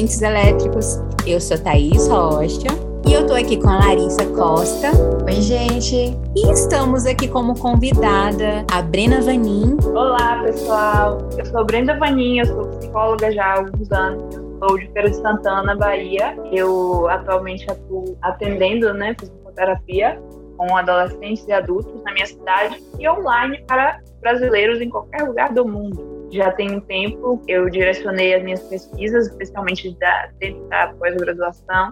ouvintes elétricos. Eu sou Thaís Rocha e eu tô aqui com a Larissa Costa. Oi, gente. E estamos aqui como convidada a Brena Vanin. Olá, pessoal. Eu sou Brenda Vanin, eu sou psicóloga já há alguns anos. Eu sou de Feira de Santana, Bahia. Eu atualmente atuo atendendo, né, psicoterapia com adolescentes e adultos na minha cidade e online para brasileiros em qualquer lugar do mundo já tem um tempo eu direcionei as minhas pesquisas, especialmente da, dentro da pós-graduação,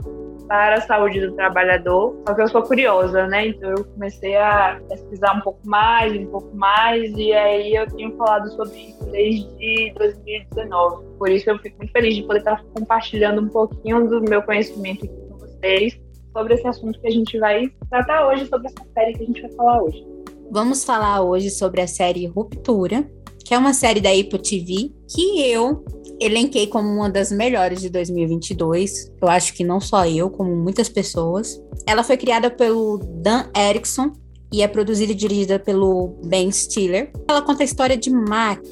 para a saúde do trabalhador. Só que eu sou curiosa, né? Então eu comecei a pesquisar um pouco mais, um pouco mais, e aí eu tenho falado sobre isso desde 2019. Por isso eu fico muito feliz de poder estar compartilhando um pouquinho do meu conhecimento aqui com vocês sobre esse assunto que a gente vai tratar hoje, sobre essa série que a gente vai falar hoje. Vamos falar hoje sobre a série Ruptura, que é uma série da Apple TV que eu elenquei como uma das melhores de 2022. Eu acho que não só eu, como muitas pessoas. Ela foi criada pelo Dan Erickson e é produzida e dirigida pelo Ben Stiller. Ela conta a história de Mac,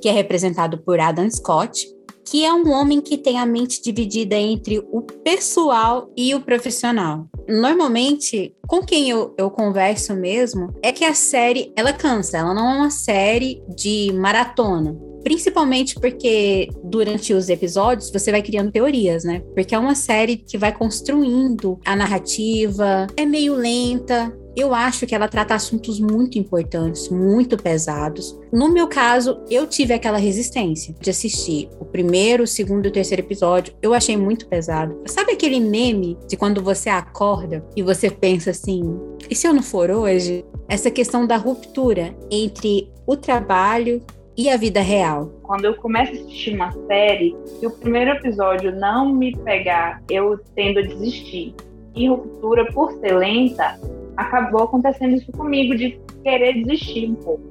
que é representado por Adam Scott, que é um homem que tem a mente dividida entre o pessoal e o profissional. Normalmente, com quem eu, eu converso mesmo, é que a série, ela cansa, ela não é uma série de maratona. Principalmente porque durante os episódios você vai criando teorias, né? Porque é uma série que vai construindo a narrativa, é meio lenta, eu acho que ela trata assuntos muito importantes, muito pesados. No meu caso, eu tive aquela resistência de assistir o primeiro, o segundo e o terceiro episódio. Eu achei muito pesado. Sabe aquele meme de quando você acorda e você pensa assim: e se eu não for hoje? Essa questão da ruptura entre o trabalho e a vida real. Quando eu começo a assistir uma série, se o primeiro episódio não me pegar, eu tendo a desistir. E ruptura, por ser lenta, acabou acontecendo isso comigo, de querer desistir um pouco.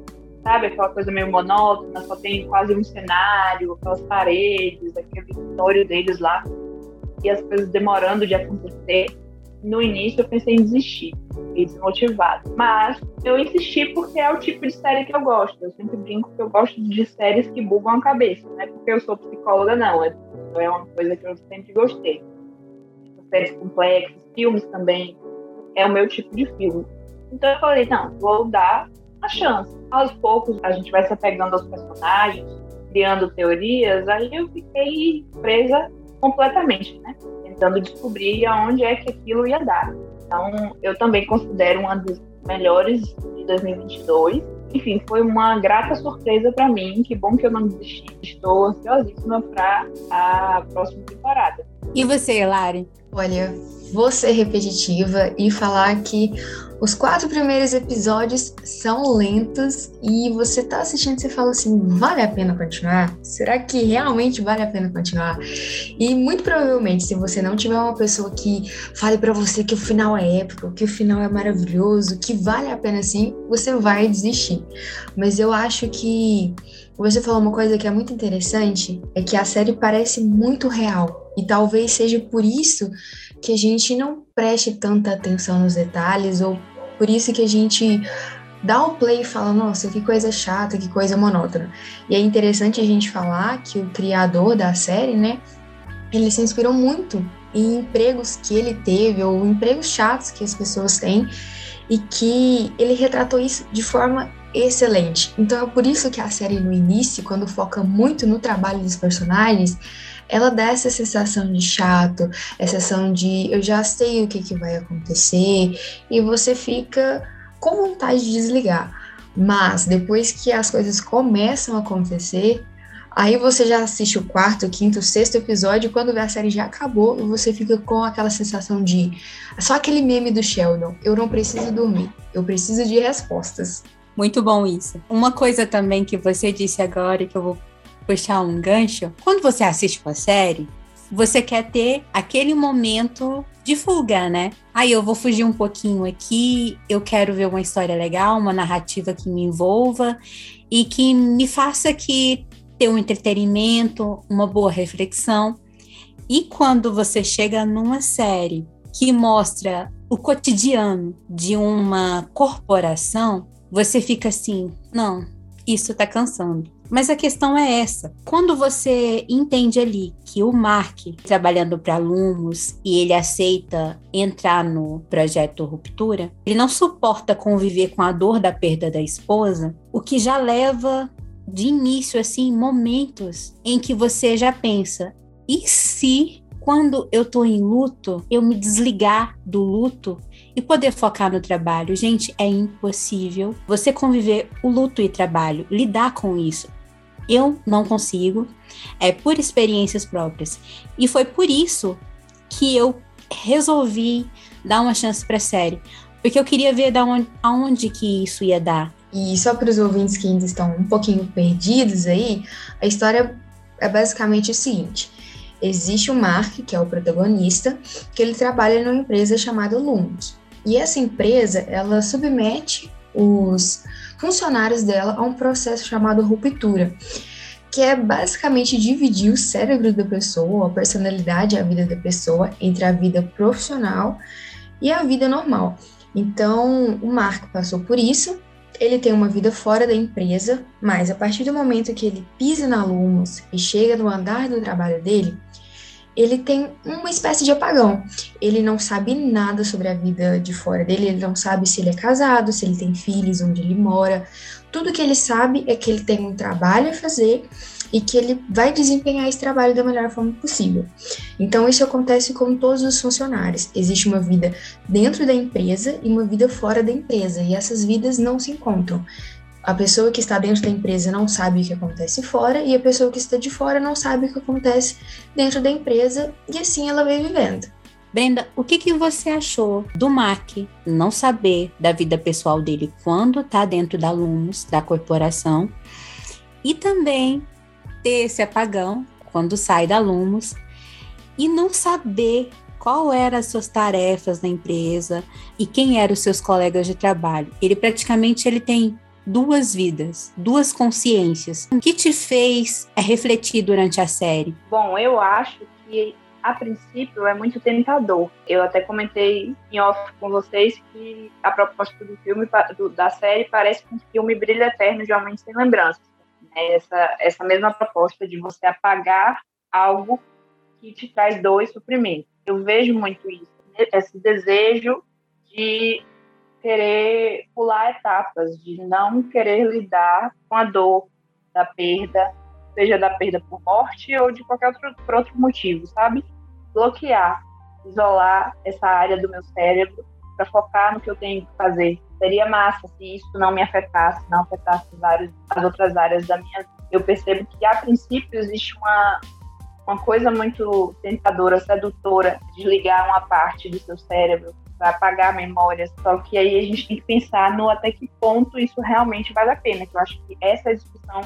Sabe, aquela coisa meio monótona, só tem quase um cenário, aquelas paredes, aquele vitório deles lá, e as coisas demorando de acontecer. No início eu pensei em desistir, fiquei desmotivado. Mas eu insisti porque é o tipo de série que eu gosto. Eu sempre brinco que eu gosto de séries que bugam a cabeça, não é porque eu sou psicóloga, não. É, é uma coisa que eu sempre gostei. Séries complexas, filmes também é o meu tipo de filme. Então eu falei, não, vou dar a chance. Aos poucos a gente vai se apegando aos personagens, criando teorias, aí eu fiquei presa completamente, né? Tentando descobrir aonde é que aquilo ia dar. Então, eu também considero uma das melhores de 2022. Enfim, foi uma grata surpresa para mim. Que bom que eu não desisti. Estou ansiosíssima para a próxima temporada. E você, Lari? Olha, vou ser repetitiva e falar que os quatro primeiros episódios são lentos e você tá assistindo e você fala assim, vale a pena continuar? Será que realmente vale a pena continuar? E muito provavelmente, se você não tiver uma pessoa que fale para você que o final é épico, que o final é maravilhoso, que vale a pena sim, você vai desistir. Mas eu acho que você falou uma coisa que é muito interessante, é que a série parece muito real. E talvez seja por isso que a gente não preste tanta atenção nos detalhes, ou por isso que a gente dá o play e fala, nossa, que coisa chata, que coisa monótona. E é interessante a gente falar que o criador da série, né, ele se inspirou muito em empregos que ele teve, ou empregos chatos que as pessoas têm, e que ele retratou isso de forma excelente. Então é por isso que a série no início, quando foca muito no trabalho dos personagens, ela dá essa sensação de chato, sensação de eu já sei o que, que vai acontecer, e você fica com vontade de desligar. Mas depois que as coisas começam a acontecer, aí você já assiste o quarto, quinto, sexto episódio, e quando a série já acabou, você fica com aquela sensação de só aquele meme do Sheldon, eu não preciso dormir, eu preciso de respostas. Muito bom isso. Uma coisa também que você disse agora, que eu vou puxar um gancho, quando você assiste uma série, você quer ter aquele momento de fuga, né? Aí eu vou fugir um pouquinho aqui, eu quero ver uma história legal, uma narrativa que me envolva. e que me faça que ter um entretenimento, uma boa reflexão. E quando você chega numa série que mostra o cotidiano de uma corporação, você fica assim, não, isso tá cansando. Mas a questão é essa. Quando você entende ali que o Mark, trabalhando para Lumos, e ele aceita entrar no projeto Ruptura, ele não suporta conviver com a dor da perda da esposa, o que já leva de início assim momentos em que você já pensa: e se quando eu tô em luto, eu me desligar do luto e poder focar no trabalho. Gente, é impossível você conviver o luto e trabalho, lidar com isso. Eu não consigo, é por experiências próprias. E foi por isso que eu resolvi dar uma chance para a série, porque eu queria ver da onde, aonde que isso ia dar. E só para os ouvintes que ainda estão um pouquinho perdidos aí, a história é basicamente o seguinte: existe o Mark, que é o protagonista, que ele trabalha numa empresa chamada Lumos. E essa empresa, ela submete os funcionários dela a um processo chamado ruptura, que é basicamente dividir o cérebro da pessoa, a personalidade, a vida da pessoa entre a vida profissional e a vida normal. Então, o Mark passou por isso. Ele tem uma vida fora da empresa, mas a partir do momento que ele pisa na Lumos e chega no andar do trabalho dele, ele tem uma espécie de apagão. Ele não sabe nada sobre a vida de fora dele, ele não sabe se ele é casado, se ele tem filhos, onde ele mora. Tudo que ele sabe é que ele tem um trabalho a fazer e que ele vai desempenhar esse trabalho da melhor forma possível. Então, isso acontece com todos os funcionários. Existe uma vida dentro da empresa e uma vida fora da empresa, e essas vidas não se encontram. A pessoa que está dentro da empresa não sabe o que acontece fora e a pessoa que está de fora não sabe o que acontece dentro da empresa e assim ela vai vivendo. Brenda, o que, que você achou do Mac não saber da vida pessoal dele quando está dentro da Lumos, da corporação, e também ter esse apagão quando sai da Lumos e não saber qual eram as suas tarefas na empresa e quem eram os seus colegas de trabalho. Ele praticamente ele tem duas vidas, duas consciências. O que te fez é, refletir durante a série? Bom, eu acho que a princípio é muito tentador. Eu até comentei em off com vocês que a proposta do filme, do, da série, parece um filme Brilho Eterno de Homem Sem Lembranças. Né? Essa, essa mesma proposta de você apagar algo que te traz dor e sofrimento. Eu vejo muito isso, né? esse desejo de querer pular etapas, de não querer lidar com a dor da perda, seja da perda por morte ou de qualquer outro, por outro motivo, sabe? Bloquear, isolar essa área do meu cérebro para focar no que eu tenho que fazer. Seria massa se isso não me afetasse, não afetasse as outras áreas da minha vida. Eu percebo que, a princípio, existe uma, uma coisa muito tentadora, sedutora, de desligar uma parte do seu cérebro para apagar memórias. Só que aí a gente tem que pensar no até que ponto isso realmente vale a pena. Que eu acho que essa é a discussão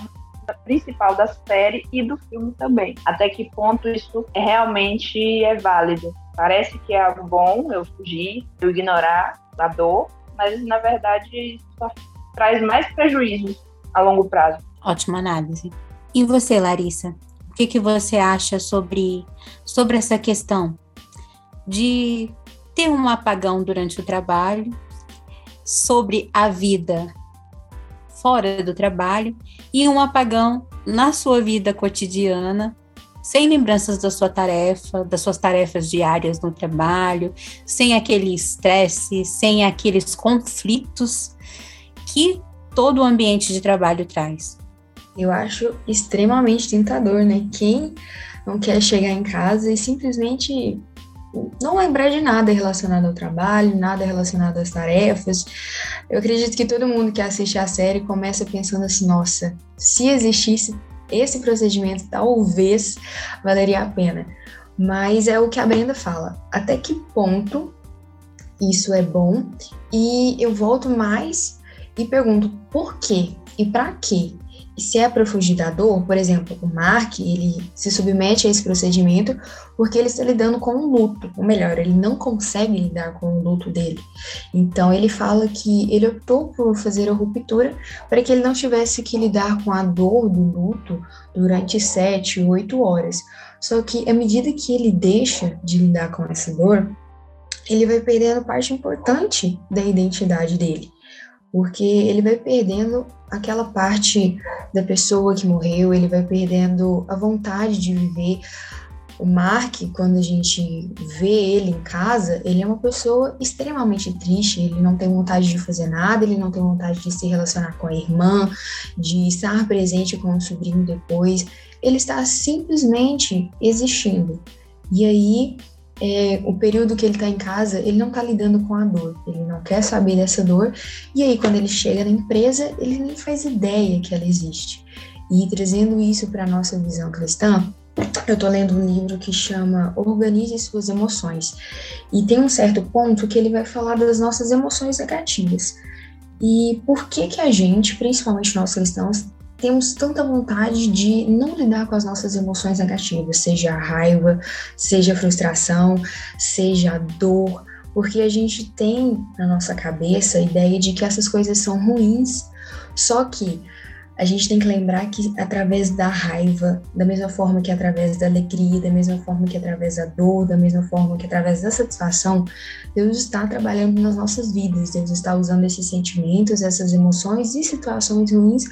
principal da série e do filme também. Até que ponto isso realmente é válido. Parece que é algo bom eu fugir, eu ignorar a dor, mas na verdade só traz mais prejuízos a longo prazo. Ótima análise. E você, Larissa? O que, que você acha sobre, sobre essa questão de ter um apagão durante o trabalho, sobre a vida fora do trabalho e um apagão na sua vida cotidiana, sem lembranças da sua tarefa, das suas tarefas diárias no trabalho, sem aquele estresse, sem aqueles conflitos que todo o ambiente de trabalho traz. Eu acho extremamente tentador, né? Quem não quer chegar em casa e simplesmente não lembrar de nada relacionado ao trabalho, nada relacionado às tarefas. Eu acredito que todo mundo que assiste a série começa pensando assim: nossa, se existisse esse procedimento, talvez valeria a pena. Mas é o que a Brenda fala: até que ponto isso é bom? E eu volto mais e pergunto por quê e para quê? Se é para fugir da dor, por exemplo, o Mark, ele se submete a esse procedimento porque ele está lidando com um luto, ou melhor, ele não consegue lidar com o luto dele. Então ele fala que ele optou por fazer a ruptura para que ele não tivesse que lidar com a dor do luto durante sete, oito horas. Só que à medida que ele deixa de lidar com essa dor, ele vai perdendo parte importante da identidade dele porque ele vai perdendo aquela parte da pessoa que morreu, ele vai perdendo a vontade de viver. O Mark, quando a gente vê ele em casa, ele é uma pessoa extremamente triste, ele não tem vontade de fazer nada, ele não tem vontade de se relacionar com a irmã, de estar presente com o sobrinho depois, ele está simplesmente existindo. E aí é, o período que ele está em casa, ele não está lidando com a dor, ele não quer saber dessa dor, e aí quando ele chega na empresa, ele nem faz ideia que ela existe. E trazendo isso para a nossa visão cristã, eu estou lendo um livro que chama Organize Suas Emoções, e tem um certo ponto que ele vai falar das nossas emoções negativas. E por que que a gente, principalmente nós cristãos, temos tanta vontade de não lidar com as nossas emoções negativas, seja a raiva, seja a frustração, seja a dor, porque a gente tem na nossa cabeça a ideia de que essas coisas são ruins. Só que a gente tem que lembrar que através da raiva, da mesma forma que através da alegria, da mesma forma que através da dor, da mesma forma que através da satisfação, Deus está trabalhando nas nossas vidas. Deus está usando esses sentimentos, essas emoções e situações ruins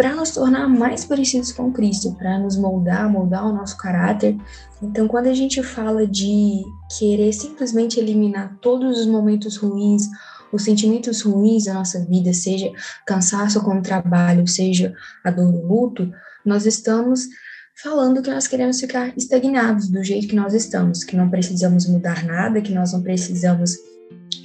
para nos tornar mais parecidos com Cristo, para nos moldar, moldar o nosso caráter. Então, quando a gente fala de querer simplesmente eliminar todos os momentos ruins, os sentimentos ruins da nossa vida, seja cansaço com o trabalho, seja a dor do luto, nós estamos falando que nós queremos ficar estagnados do jeito que nós estamos, que não precisamos mudar nada, que nós não precisamos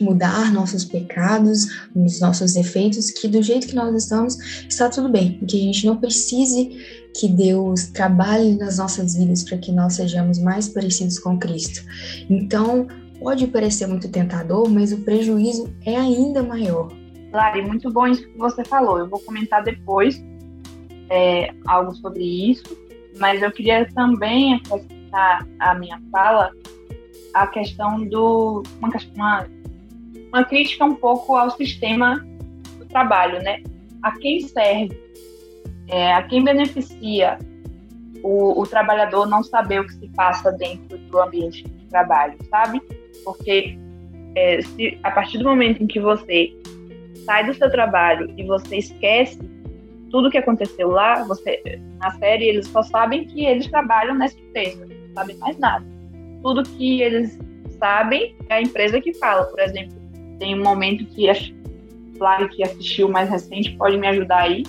mudar nossos pecados, os nossos defeitos, que do jeito que nós estamos está tudo bem, que a gente não precise que Deus trabalhe nas nossas vidas para que nós sejamos mais parecidos com Cristo. Então, pode parecer muito tentador, mas o prejuízo é ainda maior. Lari, muito bom isso que você falou. Eu vou comentar depois é, algo sobre isso, mas eu queria também acrescentar a minha fala a questão do uma, uma uma crítica um pouco ao sistema do trabalho, né? A quem serve, é, a quem beneficia o, o, trabalhador não saber o que se passa dentro do ambiente de trabalho, sabe? Porque é, se, a partir do momento em que você sai do seu trabalho e você esquece tudo que aconteceu lá, você na série eles só sabem que eles trabalham nessa empresa, não sabem mais nada. Tudo que eles sabem é a empresa que fala, por exemplo, tem um momento que, claro que assistiu mais recente pode me ajudar aí,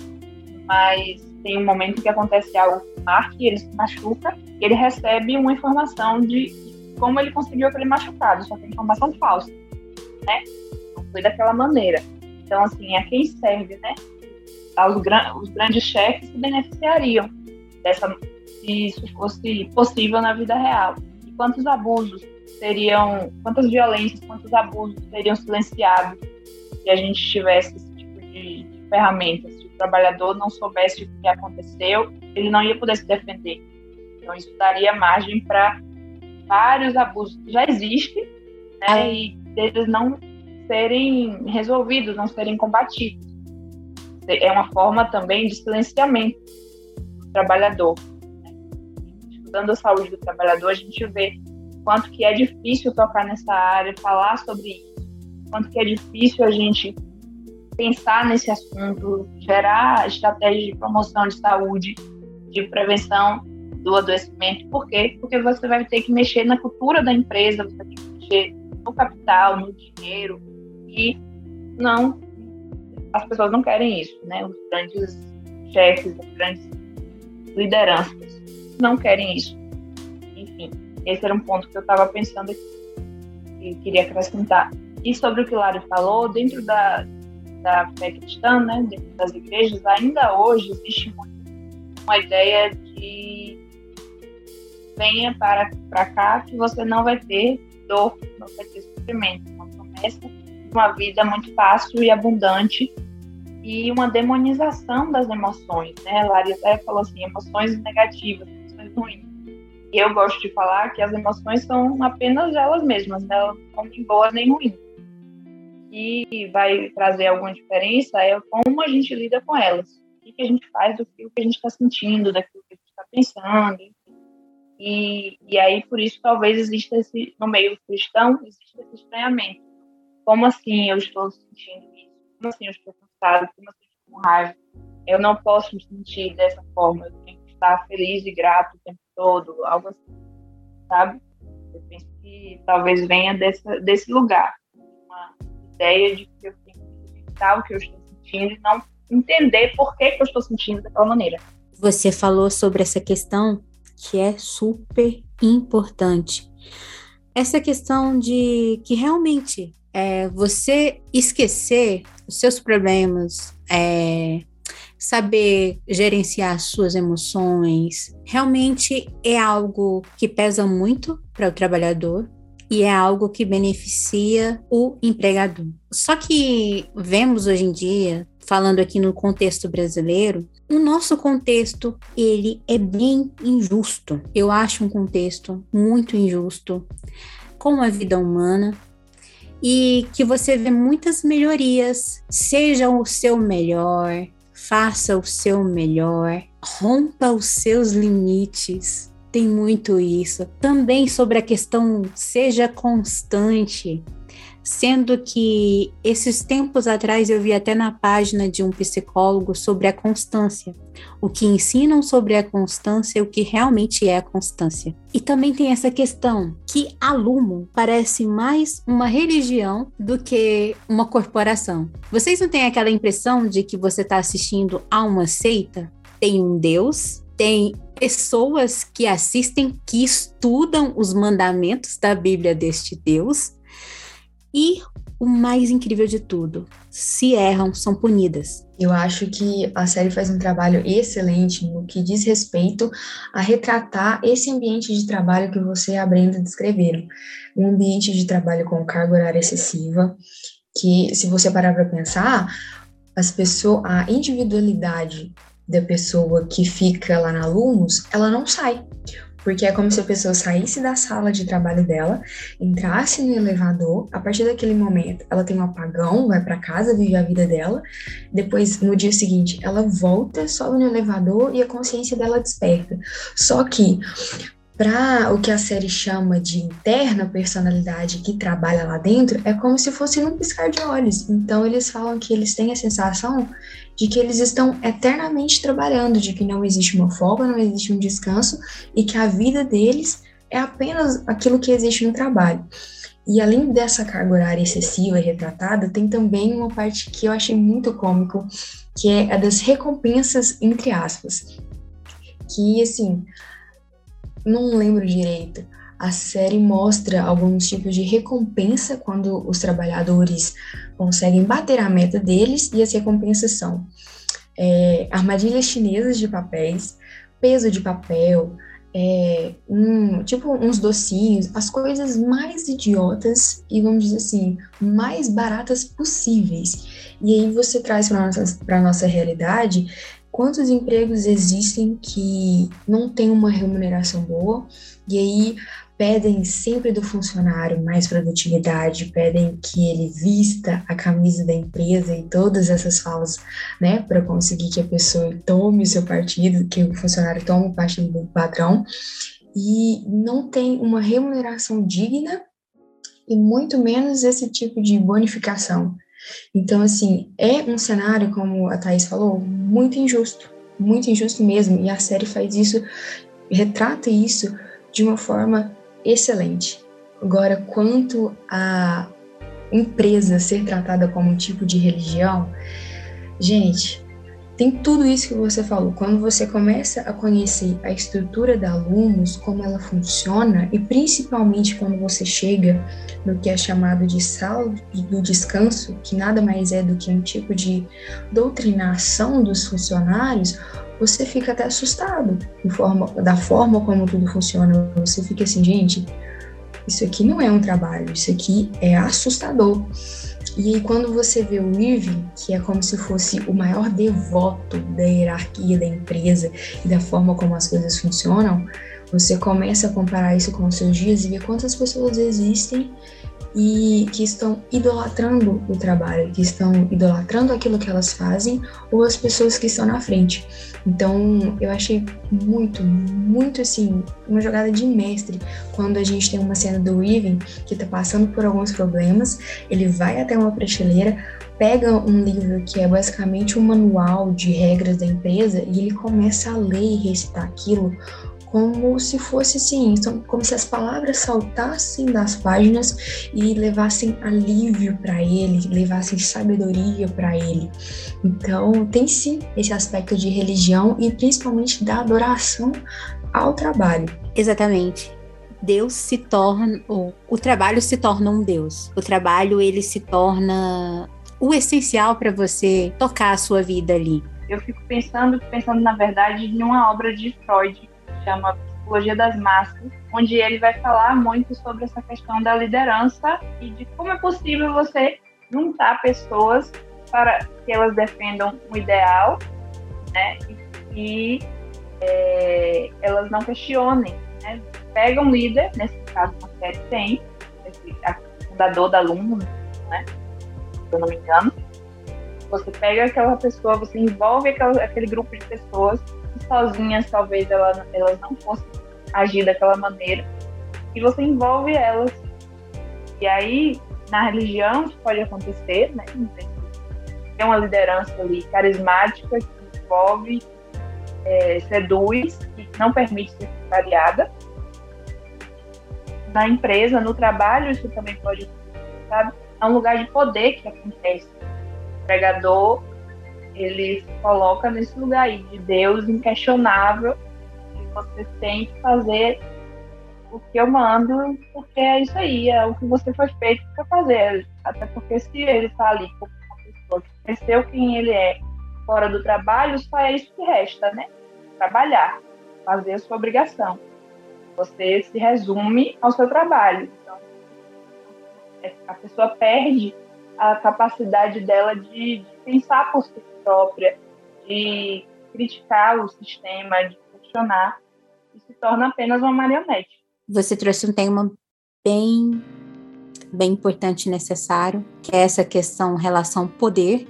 mas tem um momento que acontece algo com o Mark, ele se machuca, ele recebe uma informação de como ele conseguiu aquele machucado, só que é informação falsa, né? Não foi daquela maneira. Então, assim, a quem serve, né? Os, gran os grandes chefes se beneficiariam dessa, se isso fosse possível na vida real. E quantos abusos seriam, quantas violências, quantos abusos seriam silenciados se a gente tivesse esse tipo de, de ferramentas. Se o trabalhador não soubesse o que aconteceu, ele não ia poder se defender. Então, isso daria margem para vários abusos que já existem né, e deles não serem resolvidos, não serem combatidos. É uma forma também de silenciamento do trabalhador. Né? Estudando a saúde do trabalhador, a gente vê quanto que é difícil tocar nessa área, falar sobre isso, quanto que é difícil a gente pensar nesse assunto, gerar estratégias de promoção de saúde, de prevenção do adoecimento. Por quê? Porque você vai ter que mexer na cultura da empresa, você ter que mexer no capital, no dinheiro, e não, as pessoas não querem isso, né? Os grandes chefes, as grandes lideranças não querem isso. Enfim, esse era um ponto que eu estava pensando e queria acrescentar. E sobre o que o Lário falou, dentro da, da fé cristã, né, dentro das igrejas, ainda hoje existe uma ideia de venha para, para cá que você não vai ter dor, não vai ter sofrimento. Uma promessa de uma vida muito fácil e abundante. e uma demonização das emoções, né? Até falou assim, emoções negativas, emoções ruins. E eu gosto de falar que as emoções são apenas elas mesmas, né? elas não são nem boas nem ruins. E vai trazer alguma diferença é como a gente lida com elas. O que a gente faz do que a gente está sentindo, daquilo que a gente está pensando. E, e aí, por isso, talvez exista esse, no meio cristão, exista esse estranhamento. Como assim eu estou sentindo isso? Como assim eu estou cansado? Como assim eu estou com raiva? Eu não posso me sentir dessa forma. Eu tenho que estar feliz e grato o tempo todo, algo assim, sabe? Eu penso que talvez venha dessa, desse lugar, uma ideia de que eu tenho que evitar o que eu estou sentindo e não entender por que, que eu estou sentindo daquela maneira. Você falou sobre essa questão que é super importante. Essa questão de que realmente é, você esquecer os seus problemas, é, saber gerenciar suas emoções, realmente é algo que pesa muito para o trabalhador e é algo que beneficia o empregador. Só que vemos hoje em dia, falando aqui no contexto brasileiro, o nosso contexto ele é bem injusto. Eu acho um contexto muito injusto com a vida humana e que você vê muitas melhorias, seja o seu melhor, faça o seu melhor, rompa os seus limites. Tem muito isso. Também sobre a questão seja constante, sendo que esses tempos atrás eu vi até na página de um psicólogo sobre a constância, o que ensinam sobre a constância, o que realmente é a constância. E também tem essa questão que a Lumo parece mais uma religião do que uma corporação. Vocês não têm aquela impressão de que você está assistindo a uma seita? Tem um Deus, tem pessoas que assistem, que estudam os mandamentos da Bíblia deste Deus, e o mais incrível de tudo, se erram, são punidas. Eu acho que a série faz um trabalho excelente no que diz respeito a retratar esse ambiente de trabalho que você e a Brenda descreveram. Um ambiente de trabalho com carga horária excessiva, que, se você parar para pensar, as pessoas, a individualidade da pessoa que fica lá na Lumos, ela não sai porque é como se a pessoa saísse da sala de trabalho dela, entrasse no elevador, a partir daquele momento ela tem um apagão, vai para casa, vive a vida dela, depois no dia seguinte ela volta, sobe no elevador e a consciência dela desperta. Só que para o que a série chama de interna personalidade que trabalha lá dentro, é como se fosse num piscar de olhos. Então eles falam que eles têm a sensação de que eles estão eternamente trabalhando, de que não existe uma folga, não existe um descanso e que a vida deles é apenas aquilo que existe no trabalho. E além dessa carga horária excessiva e retratada, tem também uma parte que eu achei muito cômico, que é a das recompensas entre aspas. Que assim, não lembro direito. A série mostra alguns tipos de recompensa quando os trabalhadores conseguem bater a meta deles, e as recompensas são é, armadilhas chinesas de papéis, peso de papel, é, um, tipo uns docinhos, as coisas mais idiotas e vamos dizer assim, mais baratas possíveis. E aí você traz para nossa, nossa realidade quantos empregos existem que não têm uma remuneração boa, e aí pedem sempre do funcionário mais produtividade, pedem que ele vista a camisa da empresa e todas essas falas, né, para conseguir que a pessoa tome o seu partido, que o funcionário tome o partido do patrão, e não tem uma remuneração digna e muito menos esse tipo de bonificação. Então, assim, é um cenário, como a Thaís falou, muito injusto, muito injusto mesmo, e a série faz isso, retrata isso de uma forma excelente. Agora, quanto a empresa ser tratada como um tipo de religião, gente, tem tudo isso que você falou. Quando você começa a conhecer a estrutura da Lumos, como ela funciona, e principalmente quando você chega no que é chamado de sala do descanso, que nada mais é do que um tipo de doutrinação dos funcionários, você fica até assustado forma, da forma como tudo funciona. Você fica assim, gente, isso aqui não é um trabalho, isso aqui é assustador. E aí, quando você vê o Irving, que é como se fosse o maior devoto da hierarquia da empresa e da forma como as coisas funcionam, você começa a comparar isso com os seus dias e ver quantas pessoas existem e que estão idolatrando o trabalho, que estão idolatrando aquilo que elas fazem ou as pessoas que estão na frente. Então, eu achei muito, muito assim, uma jogada de mestre quando a gente tem uma cena do Weaving que tá passando por alguns problemas, ele vai até uma prateleira, pega um livro que é basicamente um manual de regras da empresa e ele começa a ler e recitar aquilo como se fosse assim, então, como se as palavras saltassem das páginas e levassem alívio para ele, levassem sabedoria para ele. Então, tem sim esse aspecto de religião e principalmente da adoração ao trabalho. Exatamente. Deus se torna, o, o trabalho se torna um Deus. O trabalho ele se torna o essencial para você tocar a sua vida ali. Eu fico pensando, pensando na verdade, em uma obra de Freud chama Psicologia das Massas, onde ele vai falar muito sobre essa questão da liderança e de como é possível você juntar pessoas para que elas defendam um ideal, né, e é, elas não questionem, né, pega um líder, nesse caso na série tem, esse, a fundador da aluno, né, se eu não me engano, você pega aquela pessoa, você envolve aquela, aquele grupo de pessoas sozinhas talvez ela, elas não fossem agir daquela maneira. E você envolve elas. E aí, na religião, isso pode acontecer, né? Tem uma liderança ali carismática que envolve, é, seduz e não permite ser variada. Na empresa, no trabalho, isso também pode acontecer, sabe? É um lugar de poder que acontece. O pregador ele coloca nesse lugar aí de Deus inquestionável que você tem que fazer o que eu mando, porque é isso aí, é o que você foi feito para fazer. Até porque se ele está ali como uma pessoa que conheceu quem ele é fora do trabalho, só é isso que resta, né? Trabalhar, fazer a sua obrigação. Você se resume ao seu trabalho. Então, é, a pessoa perde a capacidade dela de, de pensar por si própria, de criticar o sistema, de questionar, e se torna apenas uma marionete. Você trouxe um tema bem, bem importante e necessário, que é essa questão relação poder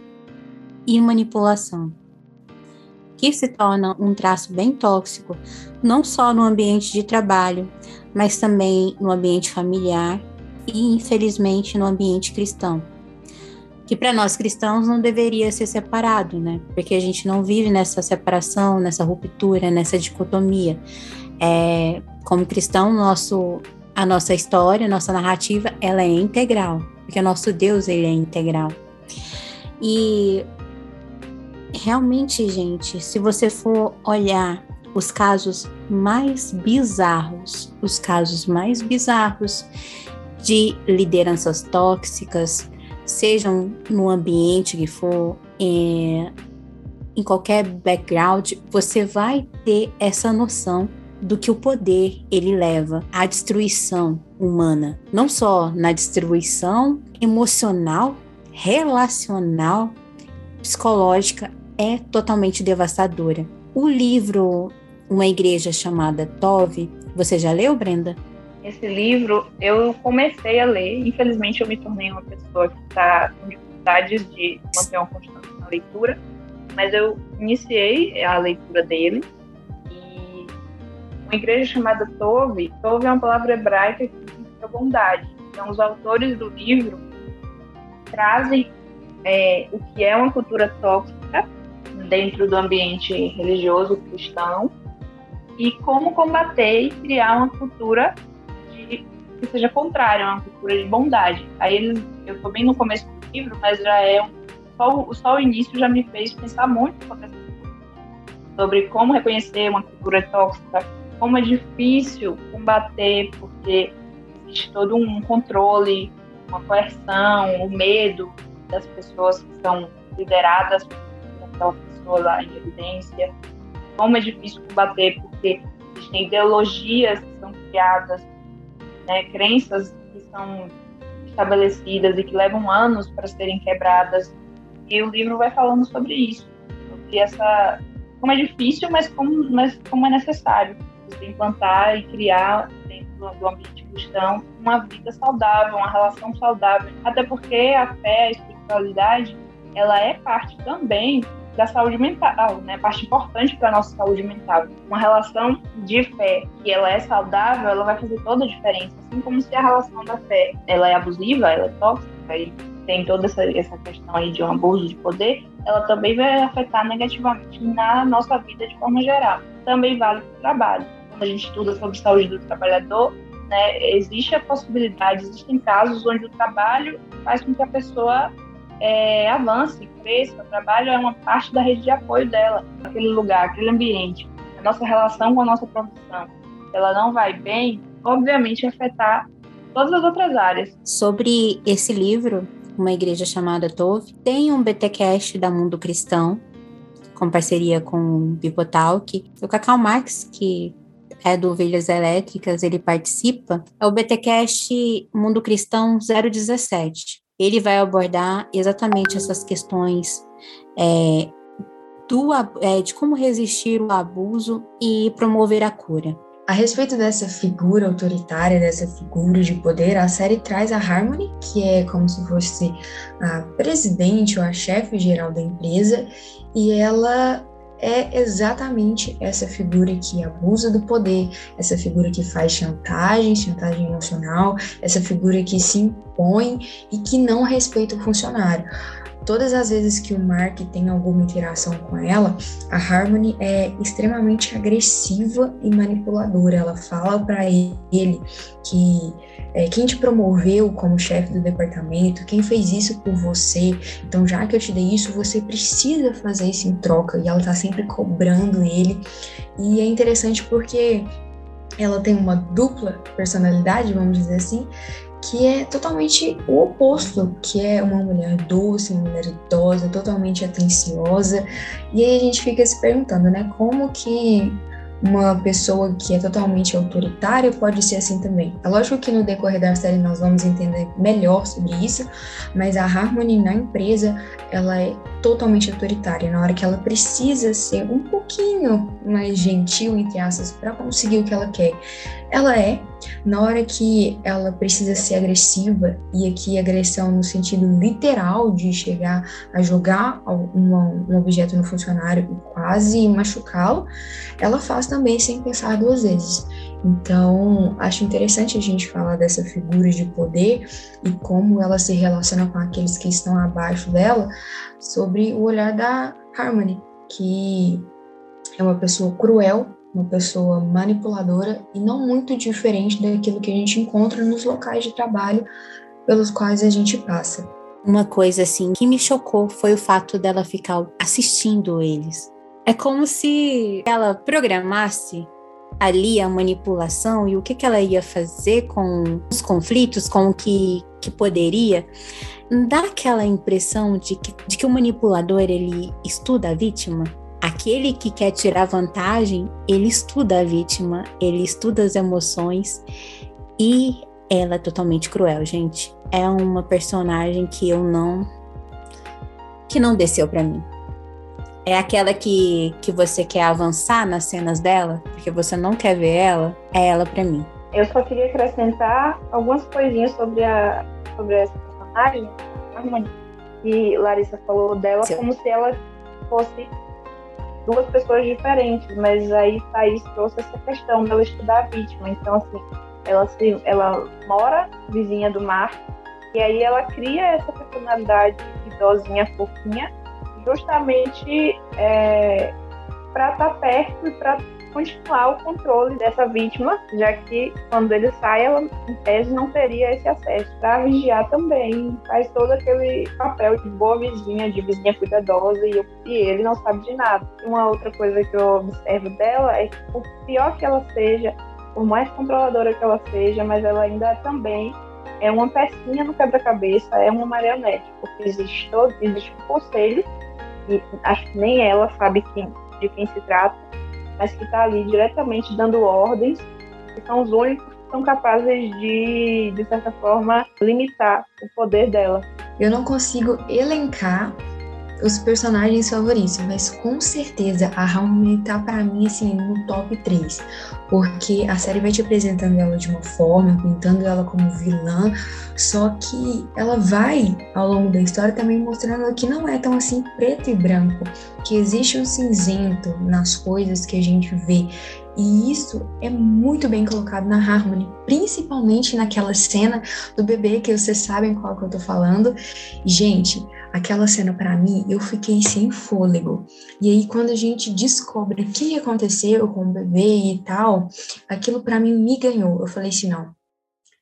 e manipulação, que se torna um traço bem tóxico, não só no ambiente de trabalho, mas também no ambiente familiar e, infelizmente, no ambiente cristão que para nós cristãos não deveria ser separado, né? Porque a gente não vive nessa separação, nessa ruptura, nessa dicotomia. É, como cristão, nosso, a nossa história, a nossa narrativa, ela é integral, porque o nosso Deus ele é integral. E realmente, gente, se você for olhar os casos mais bizarros, os casos mais bizarros de lideranças tóxicas, sejam no ambiente que for, é, em qualquer background, você vai ter essa noção do que o poder ele leva à destruição humana, não só na destruição emocional, relacional, psicológica, é totalmente devastadora. O livro Uma Igreja Chamada Tove, você já leu, Brenda? Esse livro eu comecei a ler. Infelizmente, eu me tornei uma pessoa que está com dificuldades de manter uma constância na leitura, mas eu iniciei a leitura dele. E uma igreja chamada Tove, Tove é uma palavra hebraica que significa bondade. Então, os autores do livro trazem é, o que é uma cultura tóxica dentro do ambiente religioso cristão e como combater e criar uma cultura que seja contrária, uma cultura de bondade. Aí eles, eu estou bem no começo do livro, mas já é um, só, só o início já me fez pensar muito sobre, sobre como reconhecer uma cultura tóxica, como é difícil combater, porque existe todo um controle, uma coerção, o medo das pessoas que são lideradas por pessoa lá em evidência, como é difícil combater porque existem ideologias que são criadas né, crenças que são estabelecidas e que levam anos para serem quebradas. E o livro vai falando sobre isso, sobre essa como é difícil, mas como, mas como é necessário você implantar e criar dentro do ambiente cristão uma vida saudável, uma relação saudável. Até porque a fé, a espiritualidade, ela é parte também da saúde mental, né? Parte importante para nossa saúde mental. Uma relação de fé que ela é saudável, ela vai fazer toda a diferença. Assim como se a relação da fé ela é abusiva, ela é tóxica e tem toda essa, essa questão aí de um abuso de poder, ela também vai afetar negativamente na nossa vida de forma geral. Também vale para o trabalho. Quando a gente estuda sobre saúde do trabalhador, né, existe a possibilidade, existem casos onde o trabalho faz com que a pessoa é, avance, cresça. O trabalho é uma parte da rede de apoio dela, aquele lugar, aquele ambiente. A nossa relação com a nossa profissão, ela não vai bem, obviamente afetar todas as outras áreas. Sobre esse livro, uma igreja chamada Tove, tem um BTcast da Mundo Cristão, com parceria com o Bibotalk. O Cacau Marx, que é do Ovelhas Elétricas, ele participa, é o BTcast Mundo Cristão 017. Ele vai abordar exatamente essas questões é, do, é, de como resistir o abuso e promover a cura. A respeito dessa figura autoritária, dessa figura de poder, a série traz a Harmony, que é como se fosse a presidente ou a chefe geral da empresa, e ela é exatamente essa figura que abusa do poder, essa figura que faz chantagem, chantagem emocional, essa figura que se impõe e que não respeita o funcionário todas as vezes que o Mark tem alguma interação com ela, a Harmony é extremamente agressiva e manipuladora. Ela fala para ele que é, quem te promoveu como chefe do departamento, quem fez isso por você, então já que eu te dei isso, você precisa fazer isso em troca. E ela tá sempre cobrando ele. E é interessante porque ela tem uma dupla personalidade, vamos dizer assim, que é totalmente o oposto, que é uma mulher doce, uma mulher idosa, totalmente atenciosa. E aí a gente fica se perguntando, né, como que uma pessoa que é totalmente autoritária pode ser assim também. É lógico que no decorrer da série nós vamos entender melhor sobre isso, mas a Harmony na empresa, ela é totalmente autoritária. Na hora que ela precisa ser um pouquinho mais gentil, entre aspas, para conseguir o que ela quer, ela é. Na hora que ela precisa ser agressiva, e aqui agressão no sentido literal de chegar a jogar um, objeto no funcionário e quase machucá-lo, ela faz também sem pensar duas vezes. Então, acho interessante a gente falar dessa figura de poder e como ela se relaciona com aqueles que estão abaixo dela, sobre o olhar da Harmony, que é uma pessoa cruel, uma pessoa manipuladora e não muito diferente daquilo que a gente encontra nos locais de trabalho pelos quais a gente passa. Uma coisa assim que me chocou foi o fato dela ficar assistindo eles. É como se ela programasse ali a manipulação e o que, que ela ia fazer com os conflitos, com o que, que poderia, dá aquela impressão de que, de que o manipulador ele estuda a vítima. Aquele que quer tirar vantagem, ele estuda a vítima, ele estuda as emoções e ela é totalmente cruel, gente. É uma personagem que eu não que não desceu para mim. É aquela que, que você quer avançar nas cenas dela, porque você não quer ver ela, é ela para mim. Eu só queria acrescentar algumas coisinhas sobre, a, sobre essa personagem, que Larissa falou dela Sim. como se ela fosse duas pessoas diferentes, mas aí Thaís trouxe essa questão dela estudar a vítima. Então, assim, ela, se, ela mora vizinha do mar, e aí ela cria essa personalidade idosinha, fofinha, justamente é, para estar tá perto e para continuar o controle dessa vítima, já que quando ele sai, ela em tese não teria esse acesso. Para vigiar também, faz todo aquele papel de boa vizinha, de vizinha cuidadosa, e, eu, e ele não sabe de nada. Uma outra coisa que eu observo dela é que, por pior que ela seja, por mais controladora que ela seja, mas ela ainda também é uma pecinha no quebra-cabeça, é uma marionete, porque existe todo, existe um conselho que acho que nem ela sabe quem, de quem se trata, mas que está ali diretamente dando ordens, que são os únicos são capazes de, de certa forma, limitar o poder dela. Eu não consigo elencar os personagens favoritos, mas com certeza a Harmony tá para mim assim no top 3, porque a série vai te apresentando ela de uma forma, pintando ela como vilã, só que ela vai ao longo da história também mostrando que não é tão assim preto e branco, que existe um cinzento nas coisas que a gente vê. E isso é muito bem colocado na Harmony, principalmente naquela cena do bebê, que vocês sabem qual que eu tô falando. Gente, aquela cena para mim, eu fiquei sem fôlego. E aí quando a gente descobre o que aconteceu com o bebê e tal, aquilo para mim me ganhou. Eu falei assim, não,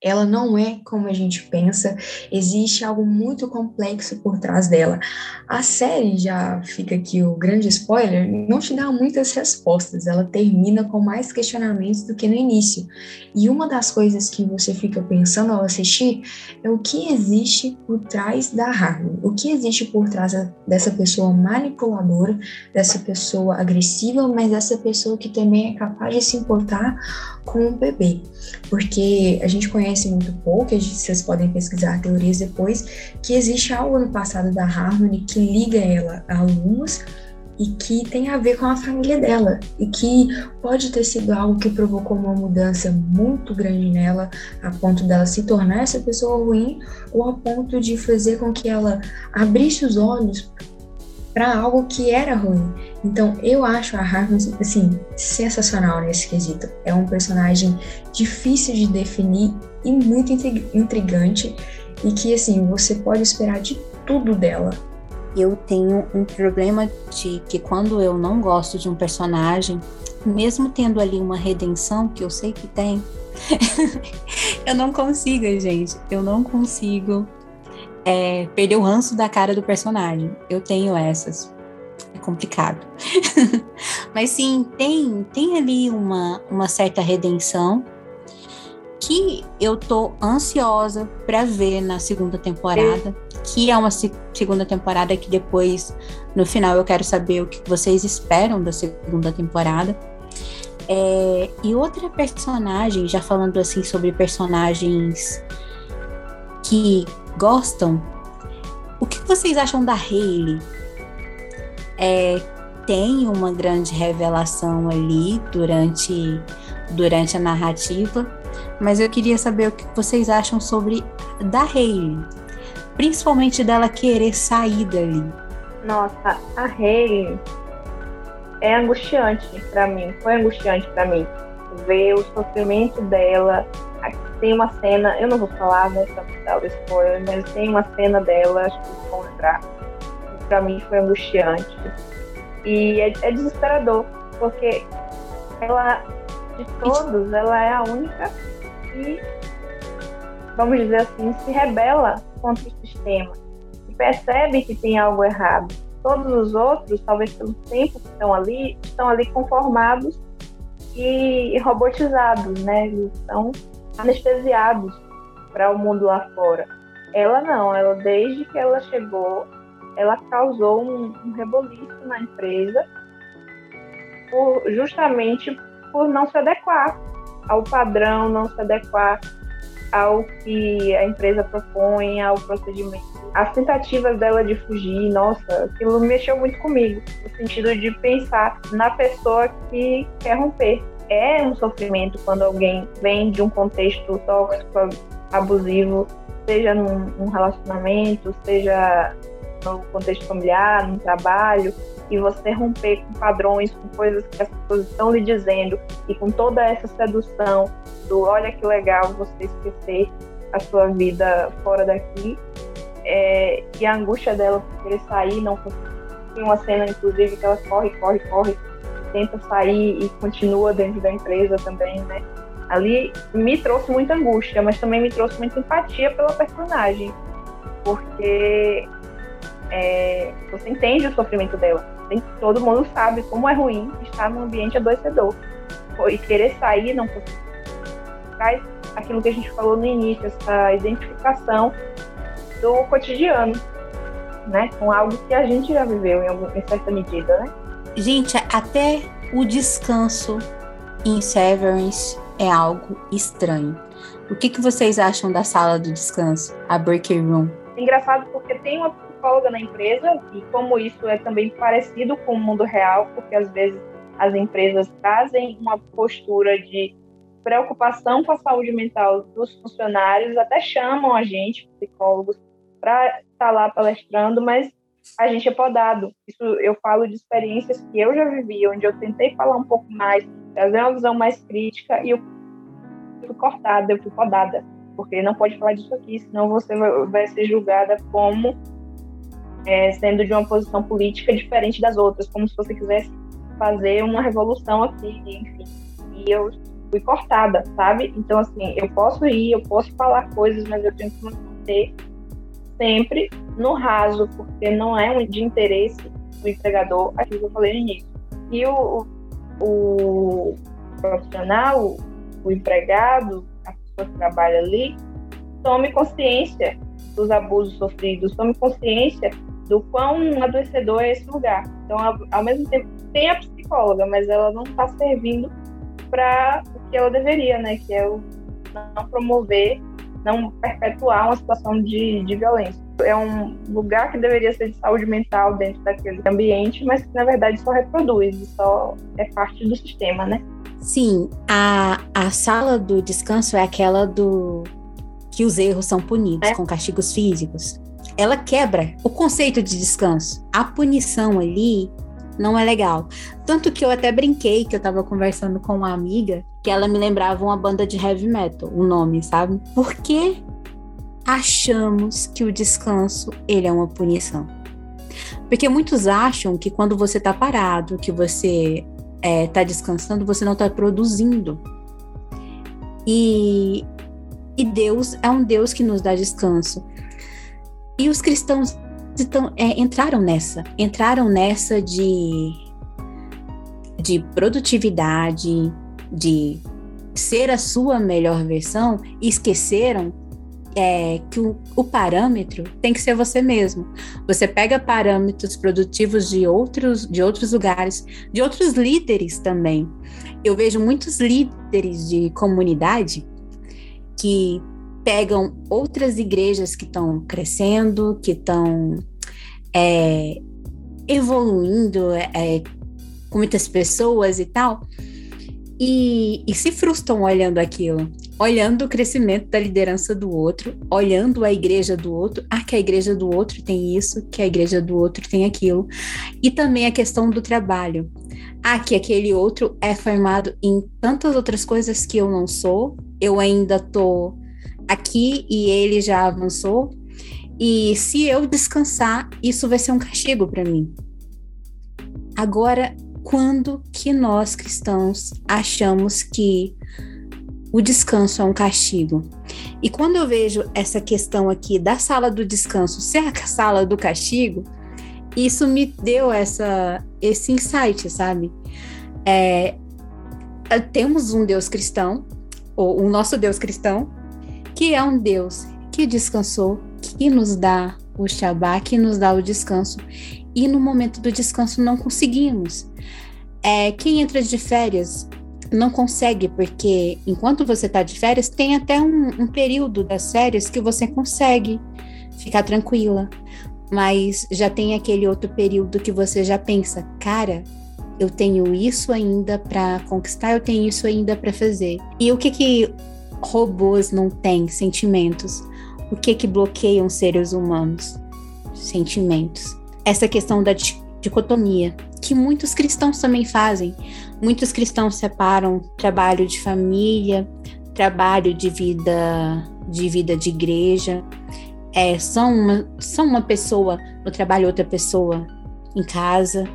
ela não é como a gente pensa, existe algo muito complexo por trás dela. A série, já fica aqui o grande spoiler, não te dá muitas respostas, ela termina com mais questionamentos do que no início. E uma das coisas que você fica pensando ao assistir é o que existe por trás da Harmony, o que existe por trás dessa pessoa manipuladora, dessa pessoa agressiva, mas dessa pessoa que também é capaz de se importar com o bebê. Porque a gente conhece conhece muito pouco, vocês podem pesquisar teorias depois, que existe algo no passado da Harmony que liga ela a Lumos e que tem a ver com a família dela e que pode ter sido algo que provocou uma mudança muito grande nela a ponto dela se tornar essa pessoa ruim ou a ponto de fazer com que ela abrisse os olhos para algo que era ruim. Então, eu acho a Harkness, assim, sensacional nesse quesito. É um personagem difícil de definir e muito intrigante e que, assim, você pode esperar de tudo dela. Eu tenho um problema de que quando eu não gosto de um personagem, mesmo tendo ali uma redenção, que eu sei que tem, eu não consigo, gente. Eu não consigo é, perder o ranço da cara do personagem. Eu tenho essas. É complicado. Mas sim, tem, tem ali uma, uma certa redenção que eu tô ansiosa para ver na segunda temporada, que é uma se segunda temporada que depois, no final, eu quero saber o que vocês esperam da segunda temporada. É, e outra personagem, já falando assim sobre personagens que gostam. O que vocês acham da Hayley? É, tem uma grande revelação ali durante, durante a narrativa, mas eu queria saber o que vocês acham sobre da Hayley, principalmente dela querer sair dali. Nossa, a Hayley é angustiante para mim, foi angustiante para mim ver o sofrimento dela, tem uma cena, eu não vou falar, né, pra dar o spoiler, mas tem uma cena dela, acho que vocês vão lembrar, que pra mim foi angustiante. E é, é desesperador, porque ela, de todos, ela é a única que, vamos dizer assim, se rebela contra o sistema e percebe que tem algo errado. Todos os outros, talvez pelo tempo que estão ali, estão ali conformados e robotizados, né? Eles estão anestesiados para o mundo lá fora. Ela não, ela desde que ela chegou, ela causou um, um reboliço na empresa, por, justamente por não se adequar ao padrão, não se adequar ao que a empresa propõe, ao procedimento. As tentativas dela de fugir, nossa, aquilo mexeu muito comigo, no sentido de pensar na pessoa que quer romper é um sofrimento quando alguém vem de um contexto tóxico, abusivo, seja num, num relacionamento, seja no contexto familiar, no trabalho, e você romper com padrões, com coisas que as pessoas estão lhe dizendo, e com toda essa sedução do olha que legal você esquecer a sua vida fora daqui, é, e a angústia dela por querer sair, não Tem uma cena, inclusive, que ela corre, corre, corre tenta sair e continua dentro da empresa também, né? Ali me trouxe muita angústia, mas também me trouxe muita empatia pela personagem, porque é, você entende o sofrimento dela. Todo mundo sabe como é ruim estar num ambiente adoecedor e querer sair não traz aquilo que a gente falou no início, essa identificação do cotidiano, né, com algo que a gente já viveu em, algum, em certa medida, né? Gente, até o descanso em Severance é algo estranho. O que, que vocês acham da sala do descanso, a break room? Engraçado porque tem uma psicóloga na empresa e como isso é também parecido com o mundo real, porque às vezes as empresas trazem uma postura de preocupação com a saúde mental dos funcionários, até chamam a gente, psicólogos, para estar tá lá palestrando, mas a gente é podado. Isso eu falo de experiências que eu já vivi, onde eu tentei falar um pouco mais, trazer uma visão mais crítica e eu fui cortada, eu fui podada, porque não pode falar disso aqui, senão você vai ser julgada como é, sendo de uma posição política diferente das outras, como se você quisesse fazer uma revolução aqui, enfim. E eu fui cortada, sabe? Então, assim, eu posso ir, eu posso falar coisas, mas eu tenho que manter sempre no raso, porque não é de interesse do empregador aquilo que eu falei no início. E o, o profissional, o empregado, a pessoa que trabalha ali, tome consciência dos abusos sofridos, tome consciência do quão adoecedor é esse lugar. Então, ao, mesmo tempo, tem a psicóloga, mas ela não está servindo para o que ela deveria, né? Que é o não promover, não perpetuar uma situação de, de violência. É um lugar que deveria ser de saúde mental dentro daquele ambiente, mas que na verdade só reproduz, só é parte do sistema, né? Sim, a, a sala do descanso é aquela do que os erros são punidos é. com castigos físicos. Ela quebra o conceito de descanso. A punição ali não é legal. Tanto que eu até brinquei que eu tava conversando com uma amiga que ela me lembrava uma banda de heavy metal, o nome, sabe? Porque achamos que o descanso ele é uma punição. Porque muitos acham que quando você tá parado, que você é, tá descansando, você não tá produzindo. E, e Deus é um Deus que nos dá descanso. E os cristãos então, é, entraram nessa, entraram nessa de, de produtividade, de ser a sua melhor versão e esqueceram é, que o, o, parâmetro tem que ser você mesmo. Você pega parâmetros produtivos de outros, de outros lugares, de outros líderes também. Eu vejo muitos líderes de comunidade que pegam outras igrejas que estão crescendo, que estão é, evoluindo é, com muitas pessoas e tal, e, e se frustram olhando aquilo, olhando o crescimento da liderança do outro, olhando a igreja do outro, ah, que a igreja do outro tem isso, que a igreja do outro tem aquilo, e também a questão do trabalho. Ah, que aquele outro é formado em tantas outras coisas que eu não sou, eu ainda tô aqui e ele já avançou. E se eu descansar, isso vai ser um castigo para mim. Agora, quando que nós cristãos achamos que o descanso é um castigo? E quando eu vejo essa questão aqui da sala do descanso ser a sala do castigo, isso me deu essa, esse insight, sabe? É, temos um Deus cristão, ou o nosso Deus cristão, que é um Deus que descansou, que nos dá o Shabá, que nos dá o descanso. E no momento do descanso não conseguimos. É, quem entra de férias não consegue, porque enquanto você está de férias, tem até um, um período das férias que você consegue ficar tranquila. Mas já tem aquele outro período que você já pensa, cara, eu tenho isso ainda para conquistar, eu tenho isso ainda para fazer. E o que que robôs não têm sentimentos. O que que bloqueiam seres humanos? Sentimentos. Essa questão da dicotomia, que muitos cristãos também fazem. Muitos cristãos separam trabalho de família, trabalho de vida de vida de igreja. É, são, uma, são uma pessoa no trabalho, outra pessoa em casa.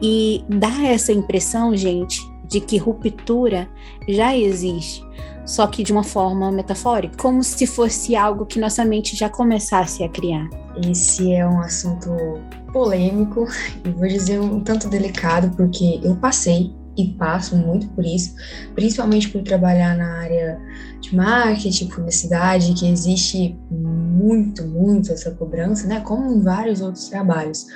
E dá essa impressão, gente, de que ruptura já existe só que de uma forma metafórica, como se fosse algo que nossa mente já começasse a criar. Esse é um assunto polêmico e vou dizer um tanto delicado, porque eu passei e passo muito por isso, principalmente por trabalhar na área de marketing, publicidade, que existe muito, muito essa cobrança, né? Como em vários outros trabalhos.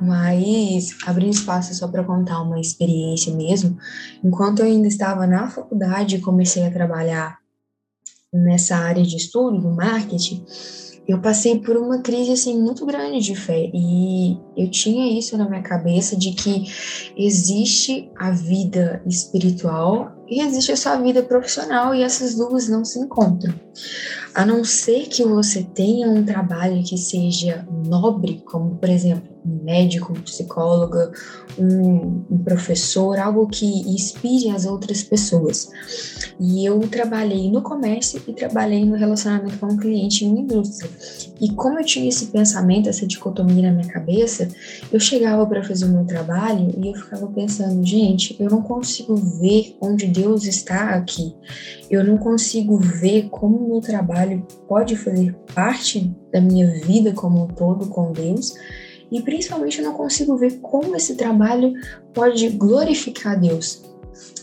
Mas abrindo espaço só para contar uma experiência mesmo, enquanto eu ainda estava na faculdade e comecei a trabalhar nessa área de estudo, no marketing, eu passei por uma crise assim muito grande de fé e eu tinha isso na minha cabeça de que existe a vida espiritual e existe a sua vida profissional e essas duas não se encontram. A não ser que você tenha um trabalho que seja nobre, como por exemplo um médico, um psicóloga, um, um, professor, algo que inspire as outras pessoas. E eu trabalhei no comércio e trabalhei no relacionamento com o cliente em uma indústria. E como eu tinha esse pensamento, essa dicotomia na minha cabeça, eu chegava para fazer o meu trabalho e eu ficava pensando, gente, eu não consigo ver onde Deus está aqui. Eu não consigo ver como o meu trabalho pode fazer parte da minha vida como um todo com Deus e principalmente eu não consigo ver como esse trabalho pode glorificar Deus.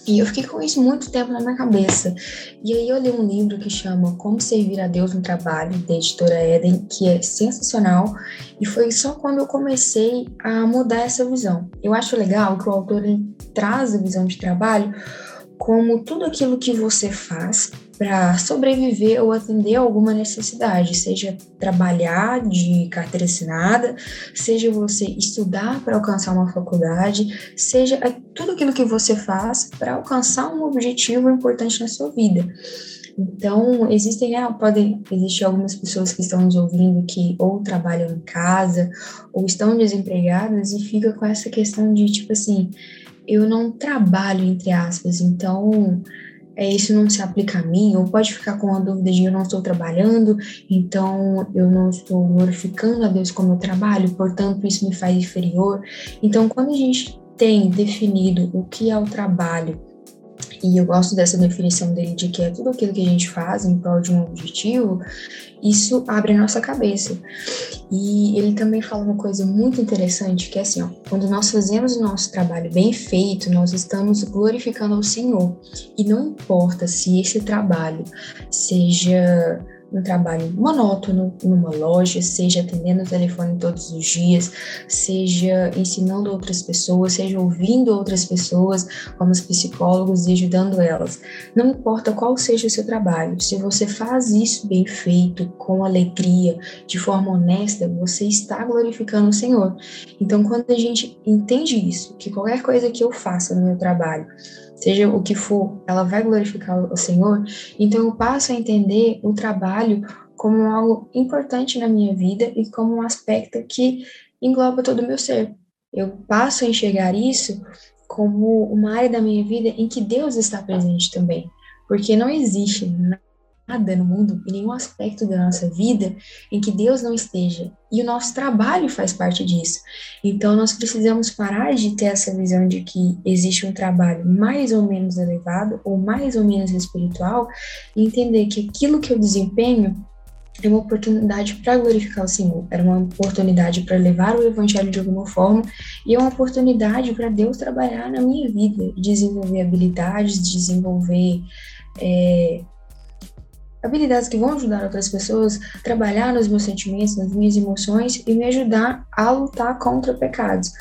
E eu fiquei com isso muito tempo na minha cabeça. E aí eu li um livro que chama Como Servir a Deus no Trabalho, da editora Eden, que é sensacional. E foi só quando eu comecei a mudar essa visão. Eu acho legal que o autor traz a visão de trabalho como tudo aquilo que você faz para sobreviver ou atender alguma necessidade, seja trabalhar de carteira assinada, seja você estudar para alcançar uma faculdade, seja tudo aquilo que você faz para alcançar um objetivo importante na sua vida. Então, existem, ah, podem existir algumas pessoas que estão nos ouvindo que ou trabalham em casa ou estão desempregadas e fica com essa questão de tipo assim, eu não trabalho, entre aspas, então é, isso não se aplica a mim, ou pode ficar com a dúvida de eu não estou trabalhando, então eu não estou glorificando a Deus como eu trabalho, portanto isso me faz inferior. Então, quando a gente tem definido o que é o trabalho e eu gosto dessa definição dele de que é tudo aquilo que a gente faz em prol de um objetivo, isso abre a nossa cabeça. E ele também fala uma coisa muito interessante, que é assim, ó, quando nós fazemos o nosso trabalho bem feito, nós estamos glorificando ao Senhor. E não importa se esse trabalho seja um trabalho monótono numa loja, seja atendendo o telefone todos os dias, seja ensinando outras pessoas, seja ouvindo outras pessoas, como os psicólogos e ajudando elas. Não importa qual seja o seu trabalho, se você faz isso bem feito, com alegria, de forma honesta, você está glorificando o Senhor. Então, quando a gente entende isso, que qualquer coisa que eu faça no meu trabalho, seja o que for, ela vai glorificar o Senhor, então eu passo a entender o trabalho como algo importante na minha vida e como um aspecto que engloba todo o meu ser. Eu passo a enxergar isso como uma área da minha vida em que Deus está presente também, porque não existe nada no mundo, em nenhum aspecto da nossa vida, em que Deus não esteja. E o nosso trabalho faz parte disso. Então, nós precisamos parar de ter essa visão de que existe um trabalho mais ou menos elevado ou mais ou menos espiritual e entender que aquilo que eu desempenho é uma oportunidade para glorificar o Senhor, era uma oportunidade para levar o Evangelho de alguma forma e é uma oportunidade para Deus trabalhar na minha vida, desenvolver habilidades, desenvolver é, habilidades que vão ajudar outras pessoas a trabalhar nos meus sentimentos, nas minhas emoções e me ajudar a lutar contra pecados.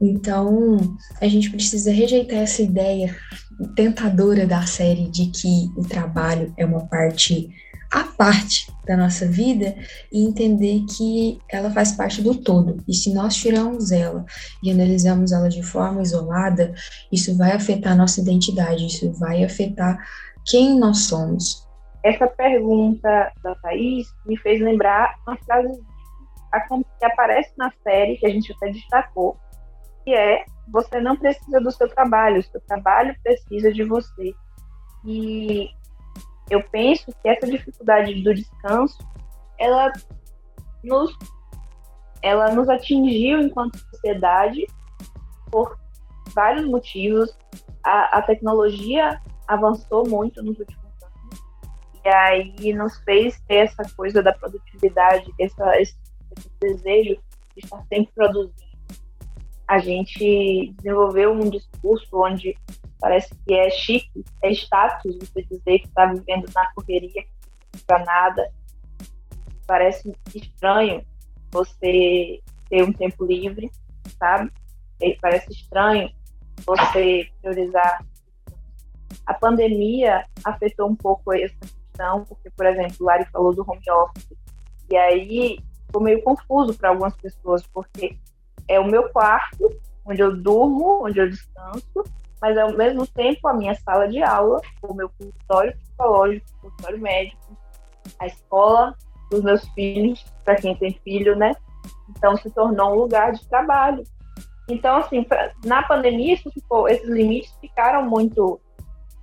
Então, a gente precisa rejeitar essa ideia tentadora da série de que o trabalho é uma parte à parte da nossa vida e entender que ela faz parte do todo. E se nós tiramos ela e analisamos ela de forma isolada, isso vai afetar a nossa identidade, isso vai afetar quem nós somos. Essa pergunta da Thaís me fez lembrar uma frase que aparece na série, que a gente até destacou, que é você não precisa do seu trabalho, o seu trabalho precisa de você. E eu penso que essa dificuldade do descanso, ela nos, ela nos atingiu enquanto sociedade por vários motivos. A, a tecnologia avançou muito nos últimos e aí nos fez ter essa coisa da produtividade, essa, esse, esse desejo de estar sempre produzindo. a gente desenvolveu um discurso onde parece que é chique, é status você dizer que está vivendo na correria, para nada. Parece estranho você ter um tempo livre, sabe? E parece estranho você priorizar. A pandemia afetou um pouco essa questão, porque, por exemplo, o Lari falou do home office, e aí ficou meio confuso para algumas pessoas, porque é o meu quarto, onde eu durmo, onde eu descanso, mas ao mesmo tempo a minha sala de aula, o meu consultório psicológico, consultório médico, a escola dos meus filhos, para quem tem filho, né? Então se tornou um lugar de trabalho. Então, assim, pra, na pandemia, ficou, esses limites ficaram muito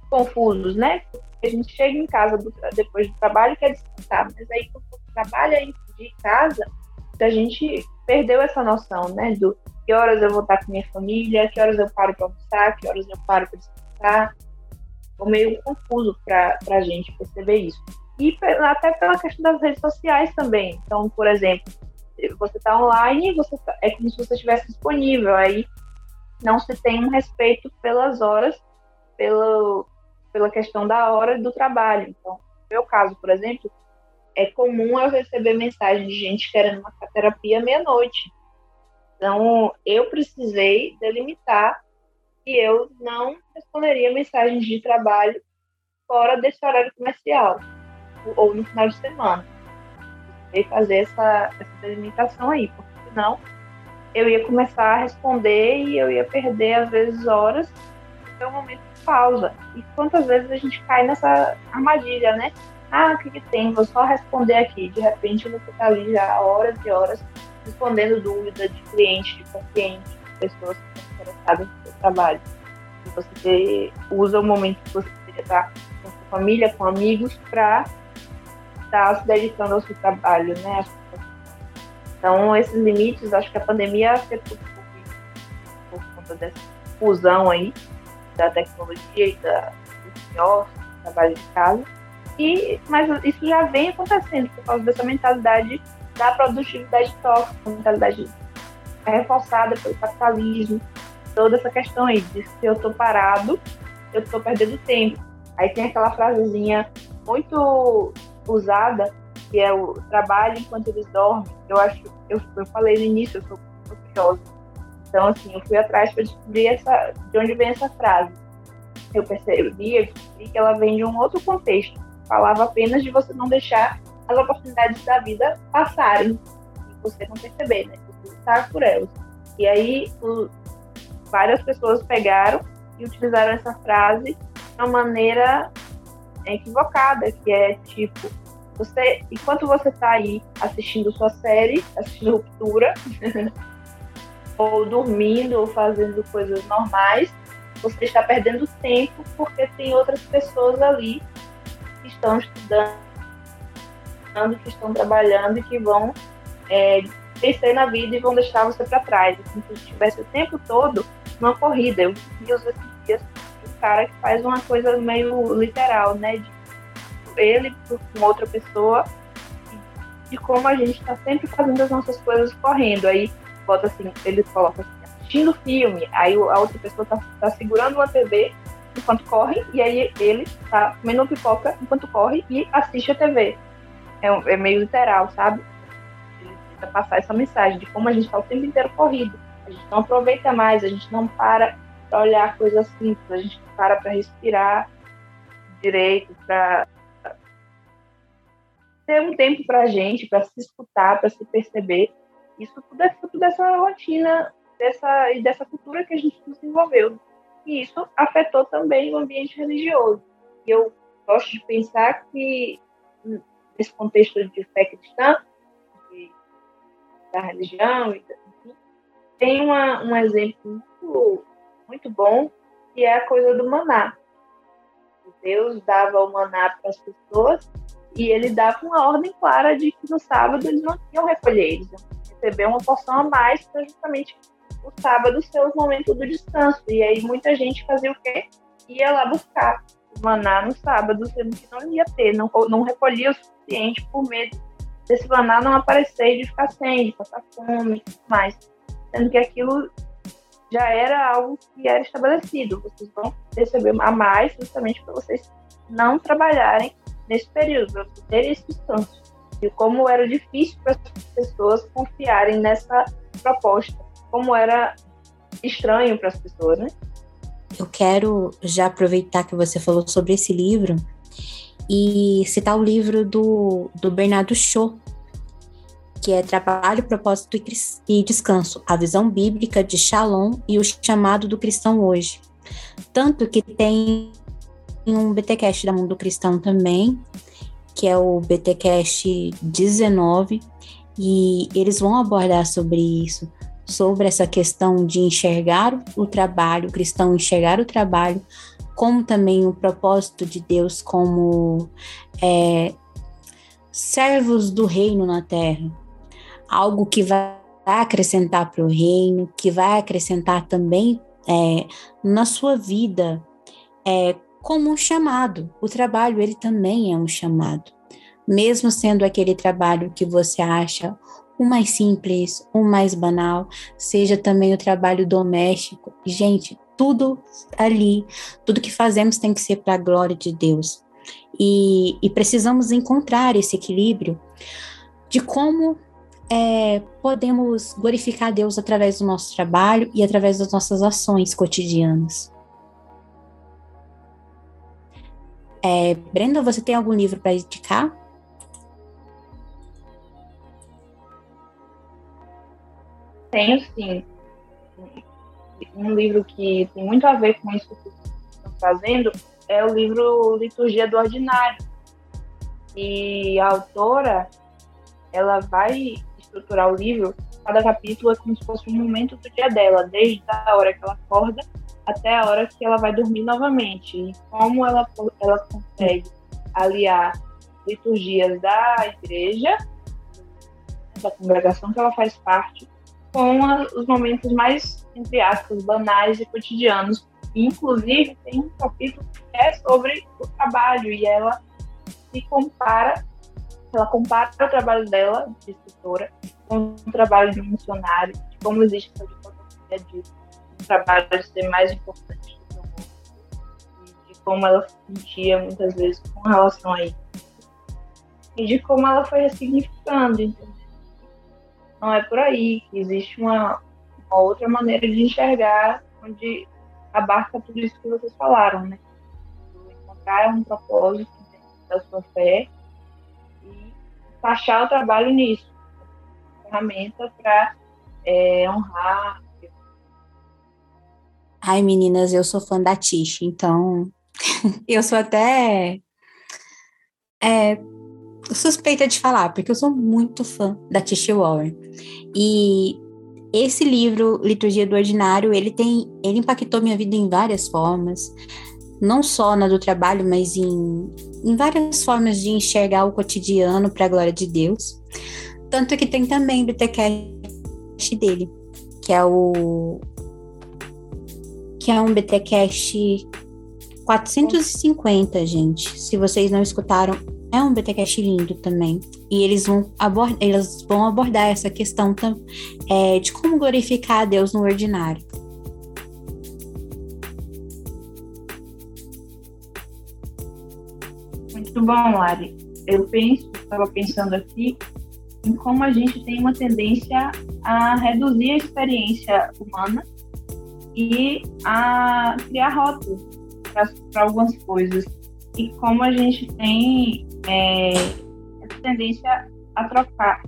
confusos, né? A gente chega em casa do, depois do trabalho e quer descansar, mas aí quando trabalha de casa, a gente perdeu essa noção, né? Do que horas eu vou estar com minha família, que horas eu paro para almoçar, que horas eu paro para descansar. Ficou meio confuso para a gente perceber isso. E até pela questão das redes sociais também. Então, por exemplo, você está online, você tá, é como se você estivesse disponível. Aí não se tem um respeito pelas horas, pelo, pela questão da hora do trabalho. Então, no meu caso, por exemplo, é comum eu receber mensagem de gente querendo uma terapia meia-noite. Então, eu precisei delimitar que eu não responderia mensagens de trabalho fora desse horário comercial ou no final de semana. Precisei fazer essa, essa delimitação aí, porque senão eu ia começar a responder e eu ia perder, às vezes, horas no momento pausa. E quantas vezes a gente cai nessa armadilha, né? Ah, o que, que tem? Vou só responder aqui. De repente você está ali já horas e horas respondendo dúvidas de cliente, de paciente, de pessoas que estão interessadas no seu trabalho. E você usa o momento que você deveria estar com sua família, com amigos, para estar se dedicando ao seu trabalho, né? Então, esses limites, acho que a pandemia afetou por conta dessa fusão aí da tecnologia e da, do office, do trabalho de casa e, mas isso já vem acontecendo por causa dessa mentalidade da produtividade tóxica, mentalidade reforçada pelo capitalismo, toda essa questão aí de se eu estou parado, eu estou perdendo tempo. Aí tem aquela frasezinha muito usada que é o trabalho enquanto eles dormem. Eu acho, eu, eu falei no início, eu sou, sou curiosa. Então, assim, eu fui atrás para descobrir essa, de onde vem essa frase. Eu percebi, eu descobri que ela vem de um outro contexto falava apenas de você não deixar as oportunidades da vida passarem e você não perceber, né? Você lutar por elas. E aí o, várias pessoas pegaram e utilizaram essa frase de uma maneira equivocada, que é tipo, você, enquanto você está aí assistindo sua série, assistindo ruptura, ou dormindo, ou fazendo coisas normais, você está perdendo tempo porque tem outras pessoas ali estão estudando, que estão trabalhando e que vão é, crescer na vida e vão deixar você para trás. Assim, se estivesse o tempo todo numa corrida. Eu vi os dias um cara que faz uma coisa meio literal, né? De ele com outra pessoa de como a gente está sempre fazendo as nossas coisas correndo. Aí bota assim, ele coloca assim, assistindo filme, aí a outra pessoa está tá segurando uma TV enquanto corre, e aí ele tá comendo pipoca enquanto corre e assiste a TV. É, é meio literal, sabe? Tenta passar essa mensagem de como a gente tá o tempo inteiro corrido. A gente não aproveita mais, a gente não para para olhar coisas simples, a gente para para respirar direito, para ter um tempo para a gente, para se escutar, para se perceber. Isso tudo é fruto dessa rotina dessa, e dessa cultura que a gente desenvolveu e isso afetou também o ambiente religioso. E eu gosto de pensar que, nesse contexto de fé cristã, de, da religião, enfim, tem uma, um exemplo muito, muito bom, que é a coisa do maná. Deus dava o maná para as pessoas e ele dava uma ordem clara de que no sábado eles não iam recolher, eles iam receber uma porção a mais para justamente o sábado ser o momento do descanso. E aí muita gente fazia o quê? Ia lá buscar maná no sábado, sendo que não ia ter, não, não recolhia o suficiente por medo desse maná não aparecer e de ficar sem, de passar fome e tudo mais. Sendo que aquilo já era algo que era estabelecido. Vocês vão receber a mais justamente para vocês não trabalharem nesse período, para vocês terem esse descanso. E como era difícil para as pessoas confiarem nessa proposta, como era estranho para as pessoas, né? Eu quero já aproveitar que você falou sobre esse livro e citar o livro do, do Bernardo Shaw, que é Trabalho, Propósito e Descanso, a visão bíblica de Shalom e o chamado do cristão hoje. Tanto que tem um BTcast da Mundo Cristão também, que é o BTcast 19, e eles vão abordar sobre isso, sobre essa questão de enxergar o trabalho, o cristão enxergar o trabalho, como também o propósito de Deus como é, servos do reino na terra. Algo que vai acrescentar para o reino, que vai acrescentar também é, na sua vida é, como um chamado. O trabalho, ele também é um chamado. Mesmo sendo aquele trabalho que você acha o mais simples, o mais banal, seja também o trabalho doméstico. Gente, tudo ali, tudo que fazemos tem que ser para a glória de Deus. E, e precisamos encontrar esse equilíbrio de como é, podemos glorificar Deus através do nosso trabalho e através das nossas ações cotidianas. É, Brenda, você tem algum livro para indicar? Tenho sim. Um livro que tem muito a ver com isso que estão fazendo é o livro Liturgia do Ordinário. E a autora, ela vai estruturar o livro, cada capítulo é como se fosse um momento do dia dela, desde a hora que ela acorda até a hora que ela vai dormir novamente. E como ela, ela consegue aliar liturgias da igreja, da congregação que ela faz parte, com a, os momentos mais, entre aspas, banais e cotidianos. E, inclusive, tem um capítulo que é sobre o trabalho e ela se compara ela compara o trabalho dela, de escritora, com o trabalho de missionário, de como existe essa dicotomia de um trabalho ser mais importante do que o outro, e de como ela se sentia muitas vezes com relação a isso. E de como ela foi ressignificando, entendeu? Não é por aí que existe uma, uma outra maneira de enxergar, onde abarca tudo isso que vocês falaram, né? Encontrar um propósito da sua fé taxar o trabalho nisso. Ferramenta para é, honrar. Ai, meninas, eu sou fã da Tish, então eu sou até é, suspeita de falar, porque eu sou muito fã da Tish Warren. E esse livro, Liturgia do Ordinário, ele tem, ele impactou minha vida em várias formas não só na do trabalho, mas em, em várias formas de enxergar o cotidiano para a glória de Deus. Tanto que tem também o BTcast dele, que é o é um BTcast 450, gente. Se vocês não escutaram, é um BTcast lindo também. E eles vão, abord eles vão abordar essa questão é, de como glorificar a Deus no ordinário. Muito bom, Lari. Eu penso, estava pensando aqui, em como a gente tem uma tendência a reduzir a experiência humana e a criar rótulos para algumas coisas. E como a gente tem é, essa tendência a trocar,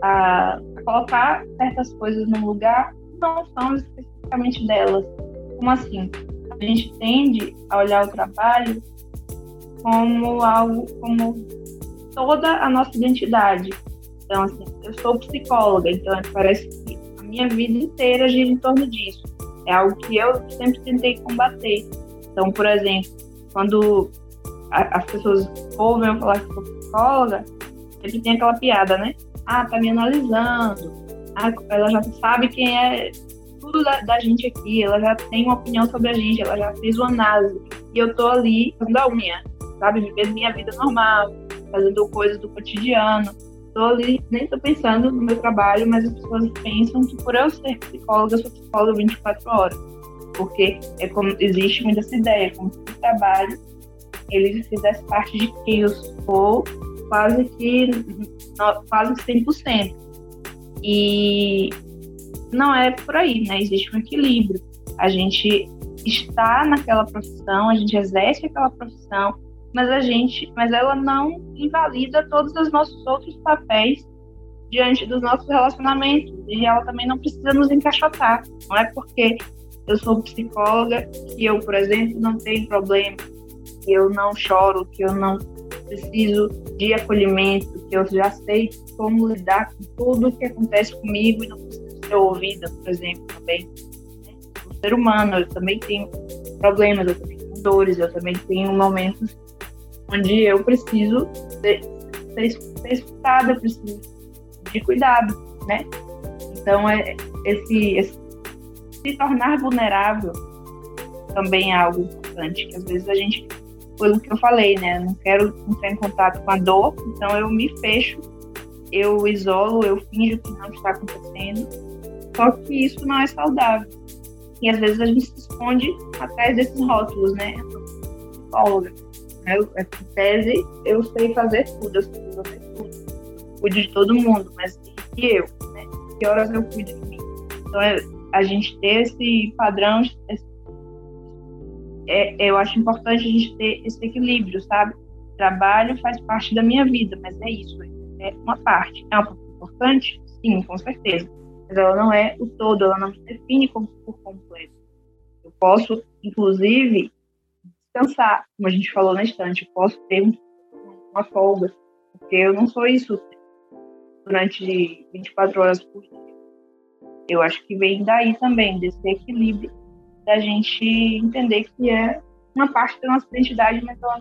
a, a, colocar certas coisas num lugar que não são especificamente delas. Como assim? A gente tende a olhar o trabalho como algo, como toda a nossa identidade. Então, assim, eu sou psicóloga, então parece que a minha vida inteira gira em torno disso. É algo que eu sempre tentei combater. Então, por exemplo, quando a, as pessoas ouvem eu falar que sou psicóloga, sempre tem aquela piada, né? Ah, tá me analisando. Ah, ela já sabe quem é tudo da, da, gente aqui, ela já tem uma opinião sobre a gente, ela já fez uma análise. E eu tô ali fazendo a unha sabe? Vivendo minha vida normal, fazendo coisas do cotidiano. Ali, nem tô pensando no meu trabalho, mas as pessoas pensam que por eu ser psicóloga, eu sou psicóloga 24 horas. Porque é como, existe muita essa ideia, como se o trabalho ele fizesse parte de quem eu sou quase que quase 100%. E não é por aí, né? Existe um equilíbrio. A gente está naquela profissão, a gente exerce aquela profissão, mas a gente, mas ela não invalida todos os nossos outros papéis diante dos nossos relacionamentos e ela também não precisa nos encaixotar. Não é porque eu sou psicóloga que eu, por exemplo, não tenho problema, que eu não choro, que eu não preciso de acolhimento, que eu já sei como lidar com tudo que acontece comigo e não preciso ser ouvida, por exemplo, também. Sou ser humano, eu também tenho problemas, eu também tenho dores, eu também tenho momentos onde eu preciso ser, ser, escutada, preciso de cuidado, né? Então, é, esse, esse se tornar vulnerável também é algo importante, que às vezes a gente, pelo que eu falei, né? Eu não quero entrar em contato com a dor, então eu me fecho, eu isolo, eu finjo que não está acontecendo. Só que isso não é saudável. E às vezes a gente se esconde atrás desses rótulos, né? Psicóloga em tese, eu sei fazer tudo, eu sei fazer tudo. Cuido de todo mundo, mas e eu? Né? Que horas eu cuido de mim? Então, é, a gente ter esse padrão, esse, é, eu acho importante a gente ter esse equilíbrio, sabe? Trabalho faz parte da minha vida, mas é isso, é uma parte. É uma parte importante? Sim, com certeza. Mas ela não é o todo, ela não me define como por completo. Eu posso, inclusive, descansar, como a gente falou na estante, eu posso ter uma folga, porque eu não sou isso durante 24 horas por dia. Eu acho que vem daí também, desse equilíbrio, da gente entender que é uma parte da nossa identidade mental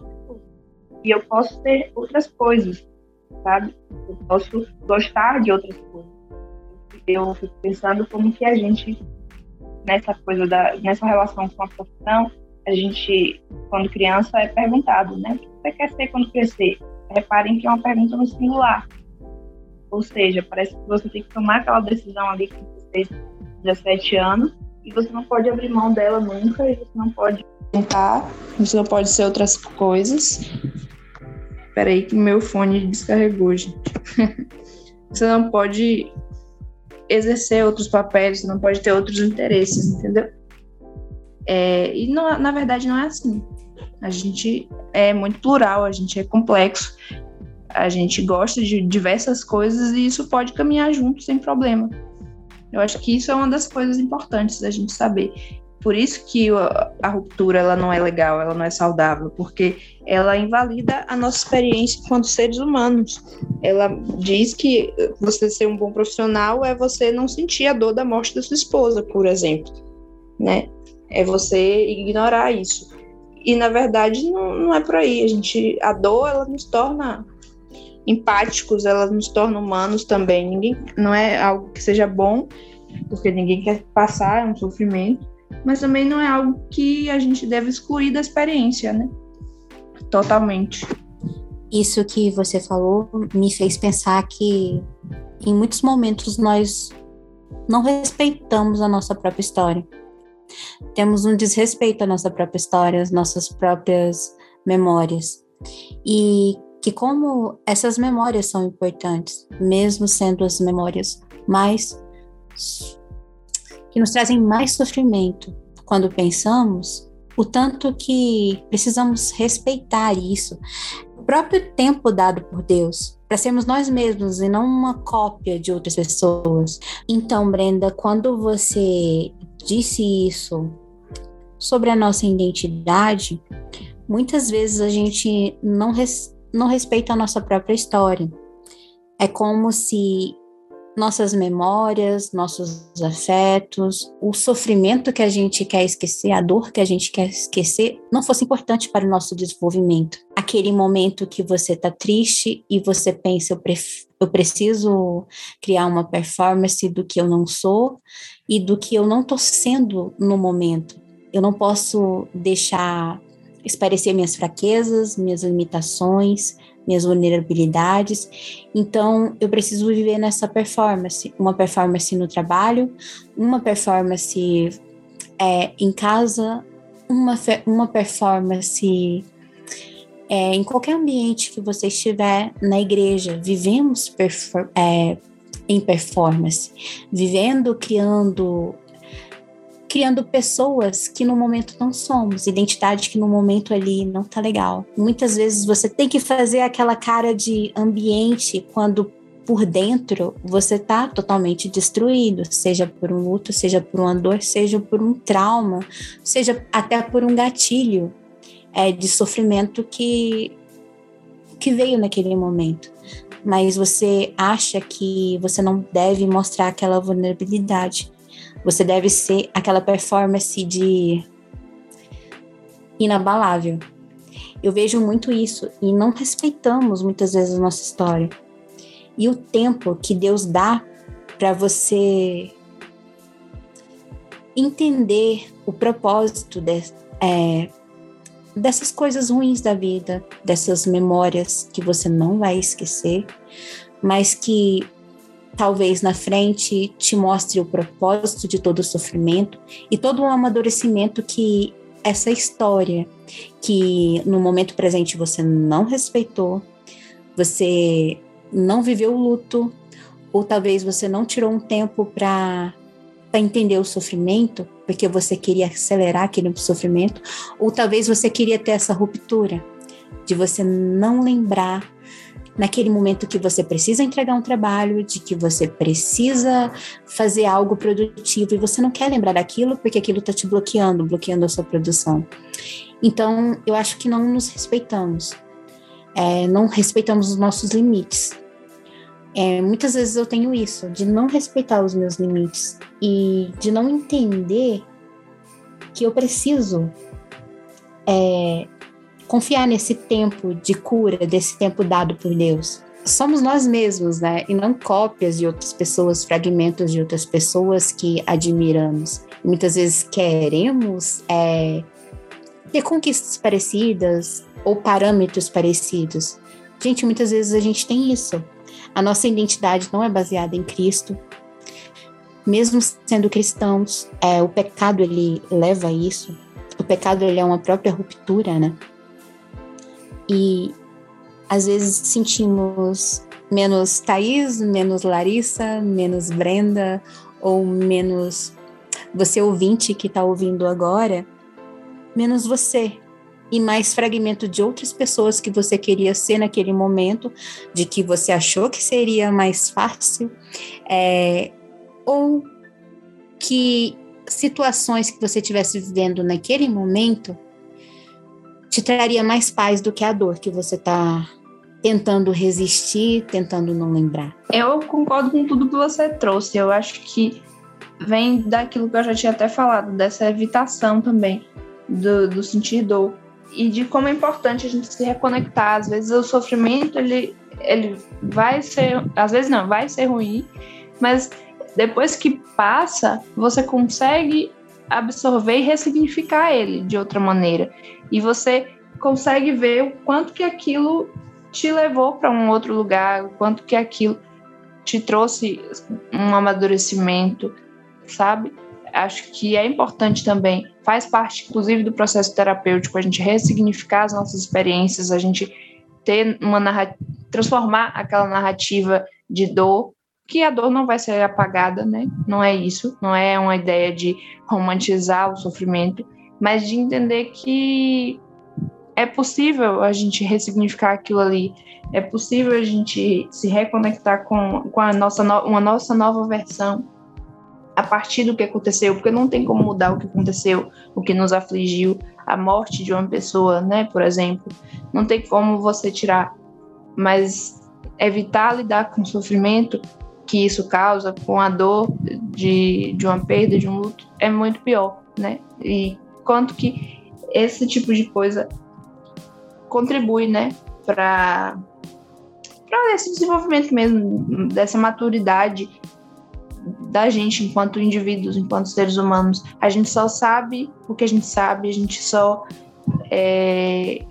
e eu posso ter outras coisas, sabe? Eu posso gostar de outras coisas. Eu fico pensando como que a gente nessa coisa da nessa relação com a profissão a gente, quando criança, é perguntado, né? O que você quer ser quando crescer? Reparem que é uma pergunta no singular. Ou seja, parece que você tem que tomar aquela decisão ali com 16, 17 anos e você não pode abrir mão dela nunca e você não pode tentar, você não pode ser outras coisas. Peraí que meu fone descarregou, gente. você não pode exercer outros papéis, você não pode ter outros interesses, entendeu? É, e não, na verdade não é assim. A gente é muito plural, a gente é complexo, a gente gosta de diversas coisas e isso pode caminhar junto sem problema. Eu acho que isso é uma das coisas importantes da gente saber. Por isso que a, ruptura ela não é legal, ela não é saudável, porque ela invalida a nossa experiência enquanto seres humanos. Ela diz que você ser um bom profissional é você não sentir a dor da morte da sua esposa, por exemplo, né? É você ignorar isso. E na verdade não, não é por aí. A gente, a dor ela nos torna empáticos, ela nos torna humanos também. Ninguém não é algo que seja bom, porque ninguém quer passar um sofrimento, mas também não é algo que a gente deve excluir da experiência, né? Totalmente. Isso que você falou me fez pensar que em muitos momentos nós não respeitamos a nossa própria história temos um desrespeito à nossa própria história, às nossas próprias memórias. E que como essas memórias são importantes, mesmo sendo as memórias mais que nos trazem mais sofrimento quando pensamos, o tanto que precisamos respeitar isso, o próprio tempo dado por Deus, para sermos nós mesmos e não uma cópia de outras pessoas. Então, Brenda, quando você disse isso sobre a nossa identidade, muitas vezes a gente não, res, não respeita a nossa própria história. É como se nossas memórias, nossos afetos, o sofrimento que a gente quer esquecer, a dor que a gente quer esquecer, não fosse importante para o nosso desenvolvimento. Aquele momento que você está triste e você pensa, eu, eu preciso criar uma performance do que eu não sou e do que eu não estou sendo no momento. Eu não posso deixar esparecer minhas fraquezas, minhas limitações, minhas vulnerabilidades. Então, eu preciso viver nessa performance, uma performance no trabalho, uma performance é, em casa, uma, uma performance é, em qualquer ambiente que você estiver na igreja. Vivemos é, em performance, vivendo, criando criando pessoas que no momento não somos, identidade que no momento ali não tá legal. Muitas vezes você tem que fazer aquela cara de ambiente quando por dentro você tá totalmente destruído, seja por um luto, seja por uma dor, seja por um trauma, seja até por um gatilho é, de sofrimento que que veio naquele momento. Mas você acha que você não deve mostrar aquela vulnerabilidade você deve ser aquela performance de inabalável. Eu vejo muito isso e não respeitamos muitas vezes a nossa história. E o tempo que Deus dá para você entender o propósito de, é, dessas coisas ruins da vida, dessas memórias que você não vai esquecer, mas que talvez na frente te mostre o propósito de todo o sofrimento e todo o amadurecimento que essa história que no momento presente você não respeitou, você não viveu o luto, ou talvez você não tirou um tempo para entender o sofrimento, porque você queria acelerar aquele sofrimento, ou talvez você queria ter essa ruptura de você não lembrar naquele momento que você precisa entregar um trabalho, de que você precisa fazer algo produtivo e você não quer lembrar daquilo porque aquilo está te bloqueando, bloqueando a sua produção. Então, eu acho que não nos respeitamos, é, não respeitamos os nossos limites. É, muitas vezes eu tenho isso, de não respeitar os meus limites e de não entender que eu preciso é, confiar nesse tempo de cura, desse tempo dado por Deus. Somos nós mesmos, né? E não cópias de outras pessoas, fragmentos de outras pessoas que admiramos. Muitas vezes queremos é, ter conquistas parecidas ou parâmetros parecidos. Gente, muitas vezes a gente tem isso. A nossa identidade não é baseada em Cristo. Mesmo sendo cristãos, é, o pecado ele leva a isso. O pecado ele é uma própria ruptura, né? E às vezes sentimos menos Thaís, menos Larissa, menos Brenda, ou menos você ouvinte que está ouvindo agora, menos você. E mais fragmento de outras pessoas que você queria ser naquele momento, de que você achou que seria mais fácil, é, ou que situações que você estivesse vivendo naquele momento te traria mais paz do que a dor que você está tentando resistir, tentando não lembrar. Eu concordo com tudo que você trouxe. Eu acho que vem daquilo que eu já tinha até falado, dessa evitação também do, do sentir dor e de como é importante a gente se reconectar. Às vezes o sofrimento ele, ele vai ser, às vezes não, vai ser ruim, mas depois que passa, você consegue absorver e ressignificar ele de outra maneira. E você consegue ver o quanto que aquilo te levou para um outro lugar, o quanto que aquilo te trouxe um amadurecimento, sabe? Acho que é importante também, faz parte inclusive do processo terapêutico, a gente ressignificar as nossas experiências, a gente ter uma narrativa, transformar aquela narrativa de dor que a dor não vai ser apagada, né? Não é isso, não é uma ideia de romantizar o sofrimento, mas de entender que é possível a gente ressignificar aquilo ali, é possível a gente se reconectar com, com a nossa no, uma nossa nova versão a partir do que aconteceu, porque não tem como mudar o que aconteceu, o que nos afligiu, a morte de uma pessoa, né, por exemplo, não tem como você tirar, mas evitar lidar com o sofrimento que isso causa, com a dor de, de uma perda, de um luto, é muito pior, né? E quanto que esse tipo de coisa contribui, né, para para esse desenvolvimento mesmo, dessa maturidade da gente enquanto indivíduos, enquanto seres humanos. A gente só sabe o que a gente sabe, a gente só é,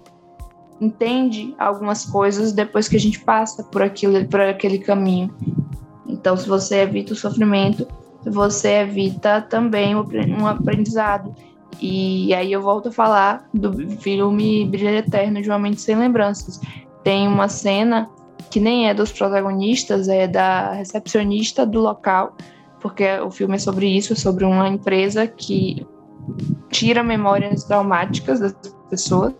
entende algumas coisas depois que a gente passa por aquilo, por aquele caminho. Então, se você evita o sofrimento, você evita também um aprendizado. E aí eu volto a falar do filme Brilho Eterno de Uma Mente Sem Lembranças. Tem uma cena que nem é dos protagonistas, é da recepcionista do local, porque o filme é sobre isso, é sobre uma empresa que tira memórias traumáticas das pessoas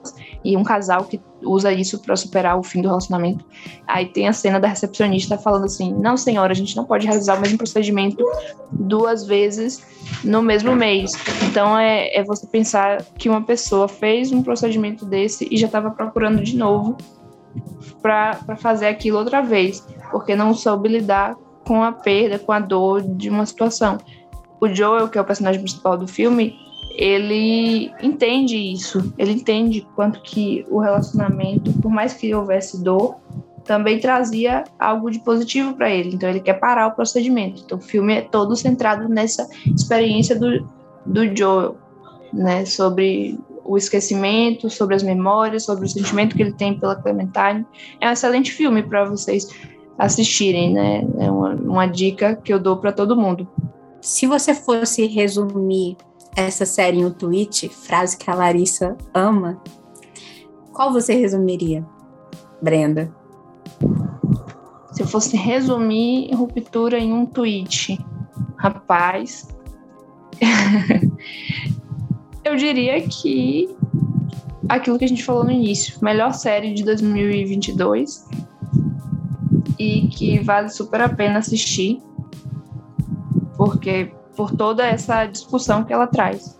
e um casal que usa isso para superar o fim do relacionamento. Aí tem a cena da recepcionista falando assim: "Não, senhora, a gente não pode realizar o mesmo procedimento duas vezes no mesmo mês". Então é, é você pensar que uma pessoa fez um procedimento desse e já estava procurando de novo para fazer aquilo outra vez, porque não soube lidar com a perda, com a dor de uma situação. O Joel, que é o personagem principal do filme, ele entende isso, ele entende quanto que o relacionamento, por mais que houvesse dor, também trazia algo de positivo para ele. Então ele quer parar o procedimento. Então o filme é todo centrado nessa experiência do, do Joel, né, sobre o esquecimento, sobre as memórias, sobre o sentimento que ele tem pela Clementine. É um excelente filme para vocês assistirem, né? É uma, uma dica que eu dou para todo mundo. Se você fosse resumir essa série em um tweet, frase que a Larissa ama, qual você resumiria, Brenda? Se eu fosse resumir ruptura em um tweet, rapaz, eu diria que aquilo que a gente falou no início, melhor série de 2022 e que vale super a pena assistir, porque por toda essa discussão que ela traz.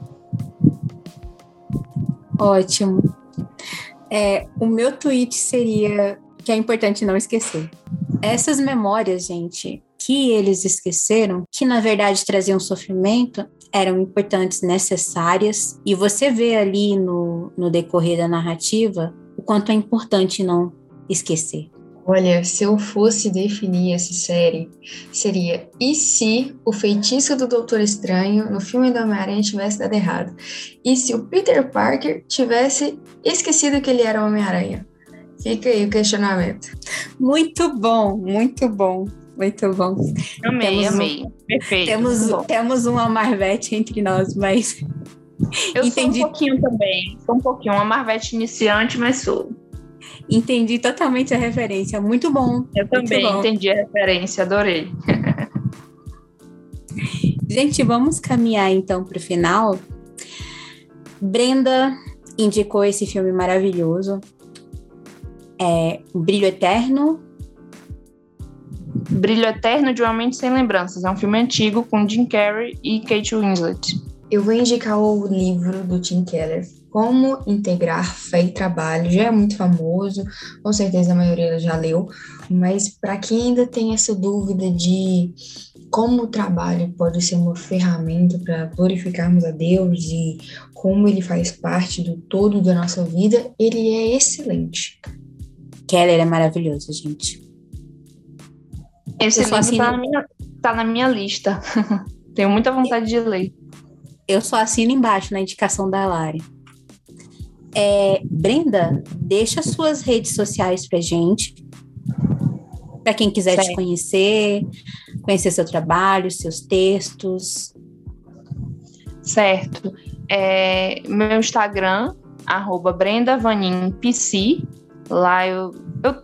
Ótimo. É, o meu tweet seria que é importante não esquecer. Essas memórias, gente, que eles esqueceram, que na verdade traziam sofrimento, eram importantes, necessárias, e você vê ali no, no decorrer da narrativa o quanto é importante não esquecer. Olha, se eu fosse definir essa série, seria e se o feitiço do Doutor Estranho no filme do Homem-Aranha tivesse dado errado? E se o Peter Parker tivesse esquecido que ele era o Homem-Aranha? Fica aí o questionamento. Muito bom, muito bom. Muito bom. Amei, temos amei. Um, Perfeito. Temos, temos uma Marvete entre nós, mas. Eu Entendi. sou um pouquinho também. Sou um pouquinho. Uma Marvete iniciante, mas sou. Entendi totalmente a referência. Muito bom. Eu também bom. entendi a referência, adorei. Gente, vamos caminhar então para o final. Brenda indicou esse filme maravilhoso. É Brilho Eterno. Brilho Eterno de Uma Mente Sem Lembranças. É um filme antigo com Jim Carrey e Kate Winslet. Eu vou indicar o livro do Tim Keller, como integrar fé e trabalho já é muito famoso, com certeza a maioria já leu, mas para quem ainda tem essa dúvida de como o trabalho pode ser uma ferramenta para glorificarmos a Deus e como ele faz parte do todo da nossa vida, ele é excelente. Keller é maravilhoso, gente. Esse livro assim... tá, na minha, tá na minha lista. Tenho muita vontade de ler. Eu só assino embaixo na indicação da Lari. É, Brenda, deixa suas redes sociais pra gente. Para quem quiser certo. te conhecer, conhecer seu trabalho, seus textos. Certo. É, meu Instagram, arroba Brenda Vanin PC. Lá eu, eu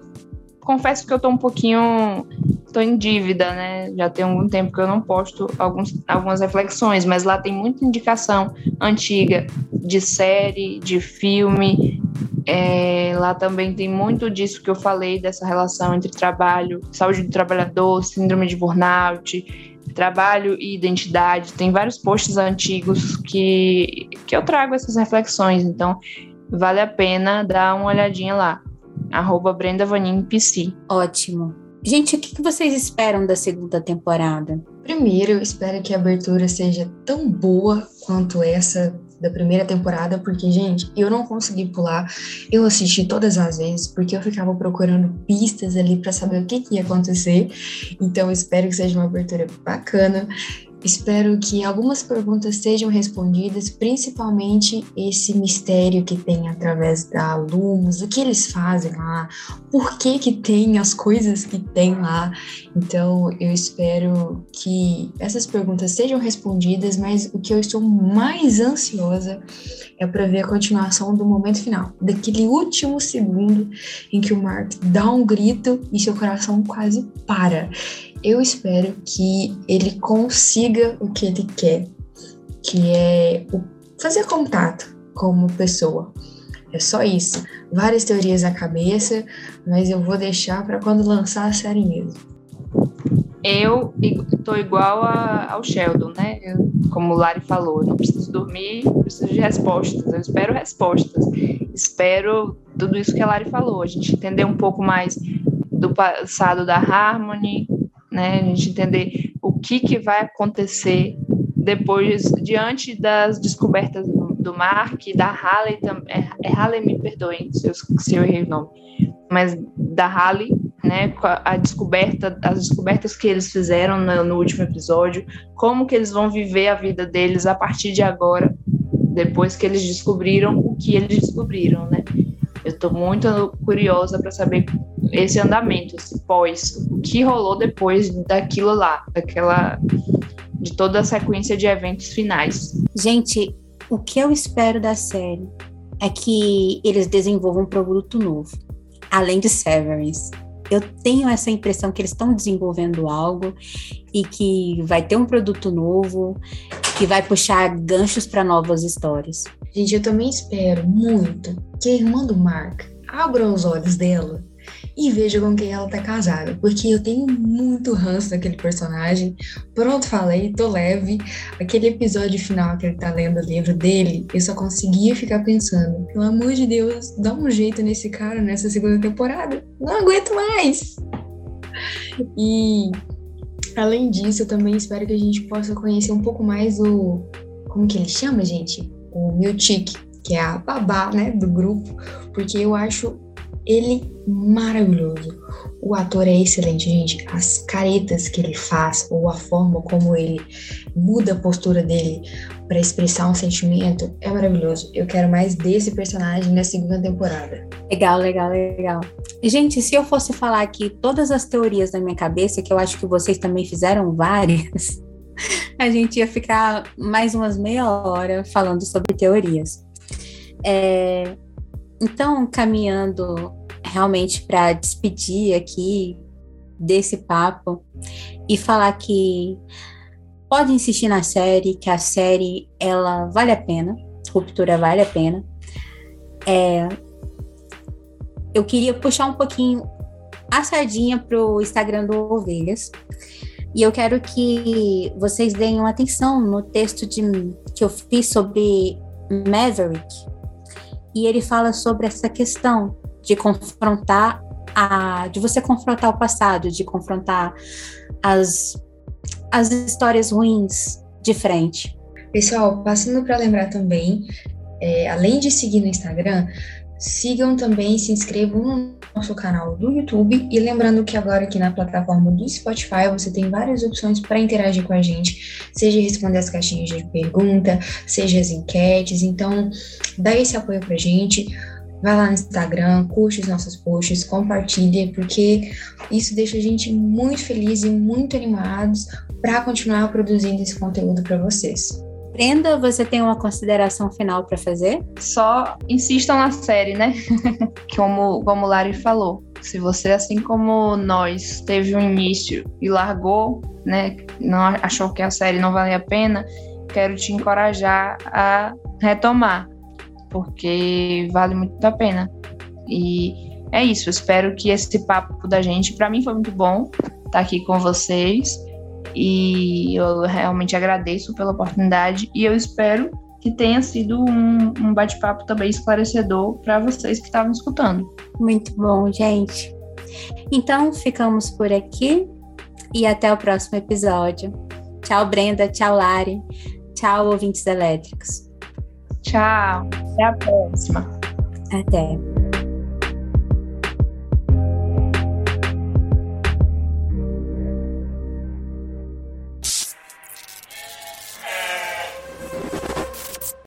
confesso que eu tô um pouquinho estou em dívida, né? Já tem algum tempo que eu não posto alguns, algumas reflexões, mas lá tem muita indicação antiga de série, de filme. É, lá também tem muito disso que eu falei, dessa relação entre trabalho, saúde do trabalhador, síndrome de burnout, trabalho e identidade. Tem vários posts antigos que, que eu trago essas reflexões, então vale a pena dar uma olhadinha lá. Arroba Brenda Vanin PC. Ótimo. Gente, o que vocês esperam da segunda temporada? Primeiro, eu espero que a abertura seja tão boa quanto essa da primeira temporada, porque, gente, eu não consegui pular. Eu assisti todas as vezes, porque eu ficava procurando pistas ali para saber o que, que ia acontecer. Então, eu espero que seja uma abertura bacana. Espero que algumas perguntas sejam respondidas, principalmente esse mistério que tem através da Lumos, o que eles fazem lá, por que que tem as coisas que tem lá. Então, eu espero que essas perguntas sejam respondidas, mas o que eu estou mais ansiosa é para ver a continuação do momento final, daquele último segundo em que o Mark dá um grito e seu coração quase para eu espero que ele consiga o que ele quer, que é fazer contato como pessoa. É só isso. Várias teorias na cabeça, mas eu vou deixar para quando lançar a série mesmo. Eu estou igual a, ao Sheldon, né? Eu, como o Lari falou, não preciso dormir, preciso de respostas. Eu espero respostas. Espero tudo isso que a Lari falou. A gente entender um pouco mais do passado da Harmony, né? A gente entender o que, que vai acontecer depois, diante das descobertas do, do Mark, da Halley também. É, é Halley, me perdoem se eu, se eu errei o nome, mas da Halley, né? A descoberta, as descobertas que eles fizeram no, no último episódio, como que eles vão viver a vida deles a partir de agora, depois que eles descobriram o que eles descobriram, né? Eu estou muito curiosa para saber esse andamento, esse pós, o que rolou depois daquilo lá, daquela de toda a sequência de eventos finais. Gente, o que eu espero da série é que eles desenvolvam um produto novo, além de Severance. Eu tenho essa impressão que eles estão desenvolvendo algo e que vai ter um produto novo, que vai puxar ganchos para novas histórias. Gente, eu também espero muito que a irmã do Mark abra os olhos dela e veja com quem ela tá casada, porque eu tenho muito ranço daquele personagem. Pronto, falei, tô leve. Aquele episódio final que ele tá lendo o livro dele, eu só conseguia ficar pensando, pelo amor de Deus, dá um jeito nesse cara nessa segunda temporada. Não aguento mais. E além disso, eu também espero que a gente possa conhecer um pouco mais o como que ele chama, gente? O Miltic, que é a babá, né, do grupo, porque eu acho ele maravilhoso. O ator é excelente, gente. As caretas que ele faz, ou a forma como ele muda a postura dele para expressar um sentimento, é maravilhoso. Eu quero mais desse personagem na segunda temporada. Legal, legal, legal. Gente, se eu fosse falar aqui todas as teorias da minha cabeça, que eu acho que vocês também fizeram várias, a gente ia ficar mais umas meia hora falando sobre teorias. É, então, caminhando realmente para despedir aqui desse papo e falar que pode insistir na série, que a série ela vale a pena, Ruptura vale a pena. É, eu queria puxar um pouquinho a sardinha pro Instagram do Ovelhas. E eu quero que vocês deem atenção no texto de, que eu fiz sobre Maverick, e ele fala sobre essa questão de confrontar a, de você confrontar o passado, de confrontar as, as histórias ruins de frente. Pessoal, passando para lembrar também, é, além de seguir no Instagram, sigam também, se inscrevam no nosso canal do YouTube e lembrando que agora aqui na plataforma do Spotify você tem várias opções para interagir com a gente, seja responder as caixinhas de pergunta, seja as enquetes, então dá esse apoio pra gente. Vai lá no Instagram, curte os nossos posts, compartilha, porque isso deixa a gente muito feliz e muito animados para continuar produzindo esse conteúdo para vocês. Brenda, você tem uma consideração final para fazer? Só insistam na série, né? como, como o Lari falou. Se você, assim como nós, teve um início e largou, né? Não achou que a série não valia a pena, quero te encorajar a retomar, porque vale muito a pena. E é isso. Espero que esse papo da gente, para mim, foi muito bom estar aqui com vocês e eu realmente agradeço pela oportunidade e eu espero que tenha sido um, um bate-papo também esclarecedor para vocês que estavam escutando. Muito bom, gente. Então, ficamos por aqui e até o próximo episódio. Tchau, Brenda. Tchau, Lari. Tchau, ouvintes elétricos. Tchau. Até a próxima. Até.